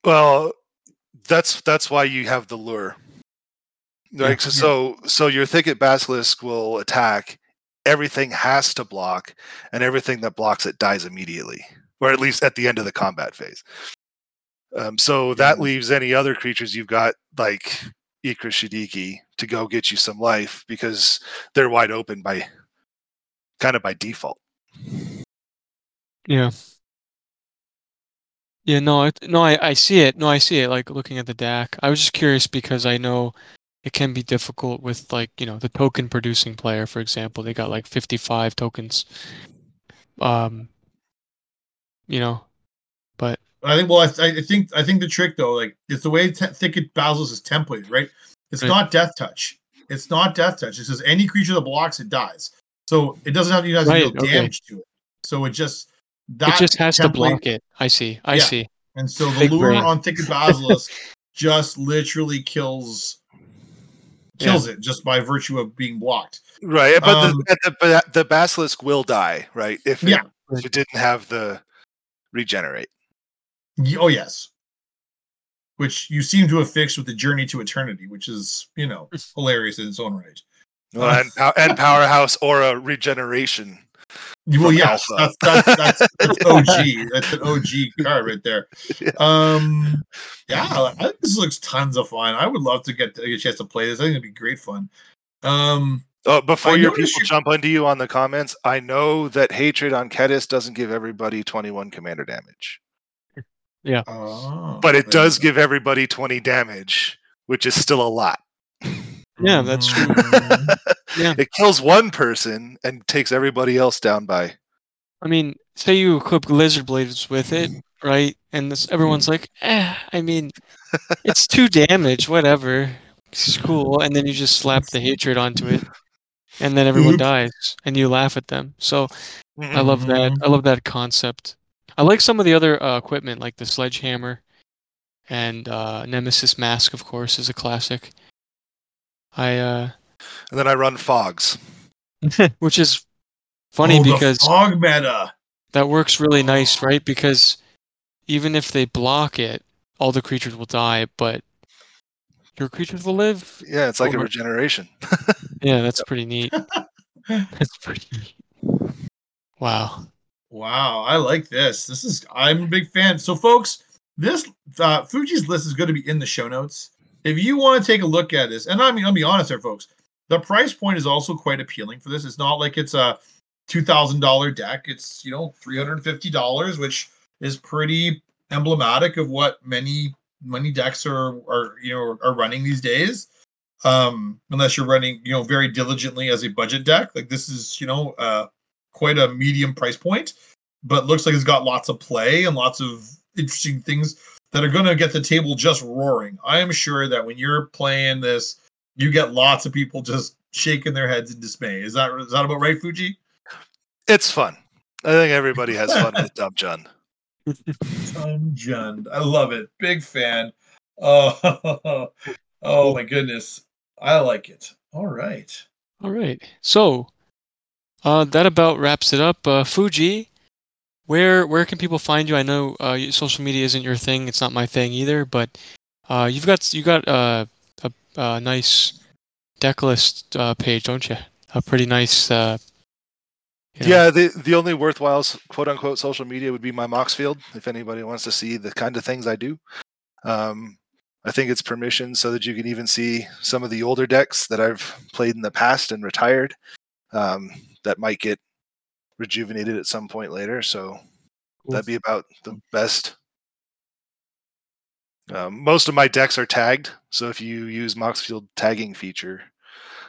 [SPEAKER 3] Well, that's that's why you have the lure. Right. So, so so your thicket basilisk will attack. Everything has to block, and everything that blocks it dies immediately, or at least at the end of the combat phase. Um, so that
[SPEAKER 1] Yeah.
[SPEAKER 3] leaves any other creatures you've got like Ikra Shidiqi to go get you some life because they're wide open by kind of by default.
[SPEAKER 2] Yeah. Yeah, no, I, no, I, I see it. No, I see it. Like looking at the DAC, I was just curious because I know it can be difficult with like you know the token producing player, for example. They got like fifty five tokens. Um, you know, but
[SPEAKER 1] I think. Well, I, I think I think the trick though, like it's the way t- Thicket Basilisk is templated, right? It's
[SPEAKER 2] Right.
[SPEAKER 1] not death touch. It's not death touch. It says any creature that blocks it dies. So it doesn't have to to
[SPEAKER 2] Right, okay.
[SPEAKER 1] damage to it. So it just that
[SPEAKER 2] it just has to block it. I see. I
[SPEAKER 1] Yeah.
[SPEAKER 2] see.
[SPEAKER 1] And so the
[SPEAKER 2] Big
[SPEAKER 1] lure
[SPEAKER 2] brain.
[SPEAKER 1] on Thicket Basilisk just literally kills kills it just by virtue of being blocked.
[SPEAKER 3] Right, but
[SPEAKER 1] Um,
[SPEAKER 3] the, the the basilisk will die, right? If it,
[SPEAKER 1] Yeah.
[SPEAKER 3] if it didn't have the regenerate.
[SPEAKER 1] Oh yes. Which you seem to have fixed with the journey to eternity, which is, you know, hilarious in its own right.
[SPEAKER 3] Well, and, and powerhouse aura regeneration.
[SPEAKER 1] Well,
[SPEAKER 3] From
[SPEAKER 1] yes, that's, that's that's that's OG. That's an OG card right there.
[SPEAKER 3] Yeah.
[SPEAKER 1] Um, yeah, I this looks tons of fun. I would love to get, get a chance to play this. I think it'd be great fun. Um,
[SPEAKER 3] Oh, before
[SPEAKER 1] I
[SPEAKER 3] your people
[SPEAKER 1] you-
[SPEAKER 3] jump onto you on the comments, I know that hatred on Kediss doesn't give everybody 21 commander damage,
[SPEAKER 1] oh,
[SPEAKER 3] but it does give everybody 20 damage, which is still a lot.
[SPEAKER 2] Yeah, that's true. Yeah.
[SPEAKER 3] It kills one person and takes everybody else down by.
[SPEAKER 2] I mean, say you equip lizard blades with it, right? And this, everyone's like, eh, I mean, it's two damage, whatever. It's cool. And then you just slap the hatred onto it, and then everyone
[SPEAKER 1] Oops.
[SPEAKER 2] dies, and you laugh at them. So I love that. I love that concept. I like some of the other uh, equipment, like the sledgehammer, and uh, Nemesis mask. Of course, is a classic. I, uh,
[SPEAKER 3] And then I run fogs.
[SPEAKER 2] which is funny
[SPEAKER 1] Oh, the
[SPEAKER 2] because
[SPEAKER 1] fog meta.
[SPEAKER 2] That works really nice, right? Because even if they block it, all the creatures will die, but your creatures will live.
[SPEAKER 3] Yeah, it's like a regeneration.
[SPEAKER 2] Yeah, that's pretty neat. That's pretty neat. Wow.
[SPEAKER 1] Wow, I like this. This is I'm a big fan. So, folks, this uh, Fuji's list is going to be in the show notes. If you want to take a look at this, and I mean, I'll be honest here, folks, the price point is also quite appealing for this. It's not like it's a two thousand dollar deck. It's you know three hundred fifty dollars, which is pretty emblematic of what many many decks are are you know are running these days. Um, unless you're running you know very diligently as a budget deck, like this is you know uh quite a medium price point, but looks like it's got lots of play and lots of interesting things that are going to get the table just roaring. I am sure that when you're playing this, you get lots of people just shaking their heads in dismay. Is that is that about right, Fuji?
[SPEAKER 3] It's fun. I think everybody has fun with Dumb Jun.
[SPEAKER 1] Unjund. I love it. Big fan. Oh, oh my goodness. I like it. All right.
[SPEAKER 2] All right. So, uh, that about wraps it up. Uh, Fuji, where where can people find you? I know uh, social media isn't your thing. It's not my thing either. But uh, you've got you got uh, a, a nice deck list uh, page, don't you? A pretty nice. Uh, you know-
[SPEAKER 3] Yeah, the the only worthwhile quote unquote social media would be my Moxfield. If anybody wants to see the kind of things I do, um, I think it's permission so that you can even see some of the older decks that I've played in the past and retired um, that might get rejuvenated at some point later. So
[SPEAKER 2] Cool.
[SPEAKER 3] that'd be about the best. Um, most of my decks are tagged, so if you use Moxfield tagging feature,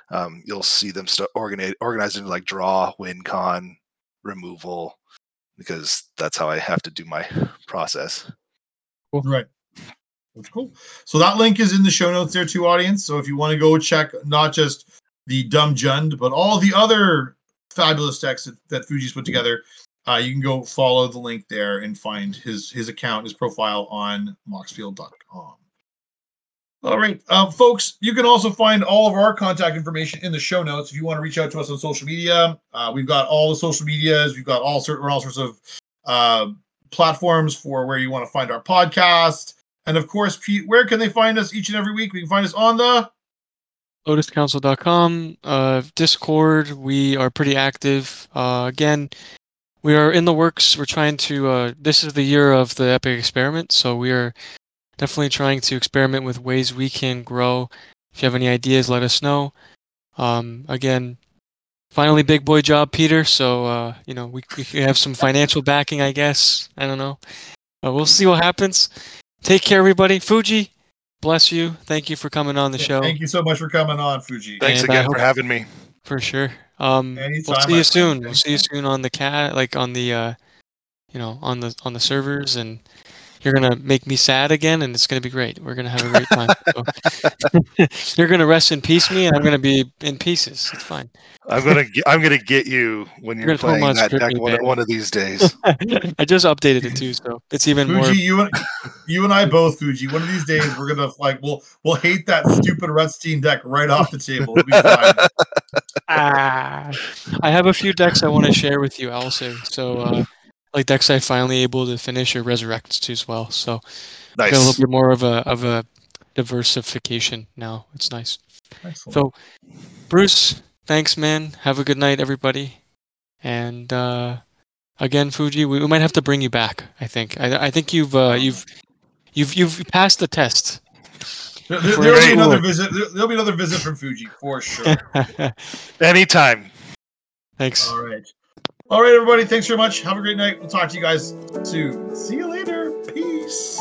[SPEAKER 3] um, you'll see them st- organized organized into like draw, win, con, removal, because that's how I have to do my process. Cool.
[SPEAKER 1] Right. That's cool. So that link is in the show notes there too, audience. So if you want to go check not just the Dumb Jund, but all the other fabulous decks that, that Fuji's put together, uh, you can go follow the link there and find his his account, his profile on moxfield.com. All right, um, folks, you can also find all of our contact information in the show notes if you want to reach out to us on social media. Uh, we've got all the social medias, we've got all certain all sorts of uh, platforms for where you want to find our podcast. And of course, Pete, where can they find us each and every week? We can find us on the
[SPEAKER 2] lotuscouncil.com uh discord we are pretty active uh again we are in the works we're trying to uh this is the year of the epic experiment so we are definitely trying to experiment with ways we can grow If you have any ideas, let us know. Um, again, finally, big boy job, Peter. So uh, you know we we have some financial backing, I guess. I don't know. We'll see what happens. Take care, everybody. Fuji, bless you. Thank you for coming on the show.
[SPEAKER 1] Thank you so much for coming on, Fuji.
[SPEAKER 3] Thanks
[SPEAKER 2] And
[SPEAKER 3] again for having me.
[SPEAKER 2] For sure. Um, we'll see
[SPEAKER 1] my
[SPEAKER 2] you
[SPEAKER 1] friend.
[SPEAKER 2] soon. We'll see you soon on the cat, like on the, uh, you know, on the on the servers, and you're gonna make me sad again, and it's gonna be great. We're gonna have a great time. So- you're gonna rest in peace, me, and I'm gonna be in pieces. It's fine.
[SPEAKER 3] I'm gonna get, I'm gonna get you when
[SPEAKER 2] You're
[SPEAKER 3] you're,
[SPEAKER 2] gonna put 'em
[SPEAKER 3] playing that deck one, one of these days.
[SPEAKER 2] I just updated it too, so it's even more.
[SPEAKER 1] You and you and I both, Fuji. One of these days, we're gonna like we'll we'll hate that stupid Red Steam deck right off the table. It'll be fine.
[SPEAKER 2] Ah, I have a few decks I want to share with you also. So, uh, like decks I finally able to finish or resurrects to as well. So, nice. got a little bit more of a of a diversification now. It's nice.
[SPEAKER 1] Excellent.
[SPEAKER 2] So, Bruce, thanks, man. Have a good night, everybody. And uh, again, Fuji, we, we might have to bring you back. I think. I, I think you've uh, you've you've you've passed the test.
[SPEAKER 1] There, there,
[SPEAKER 2] for
[SPEAKER 1] will be another visit. There, will be another visit from Fuji for sure.
[SPEAKER 3] Anytime.
[SPEAKER 2] thanks.
[SPEAKER 1] All right. All right, everybody. Thanks very much. Have a great night. We'll talk to you guys soon. See you later. Peace.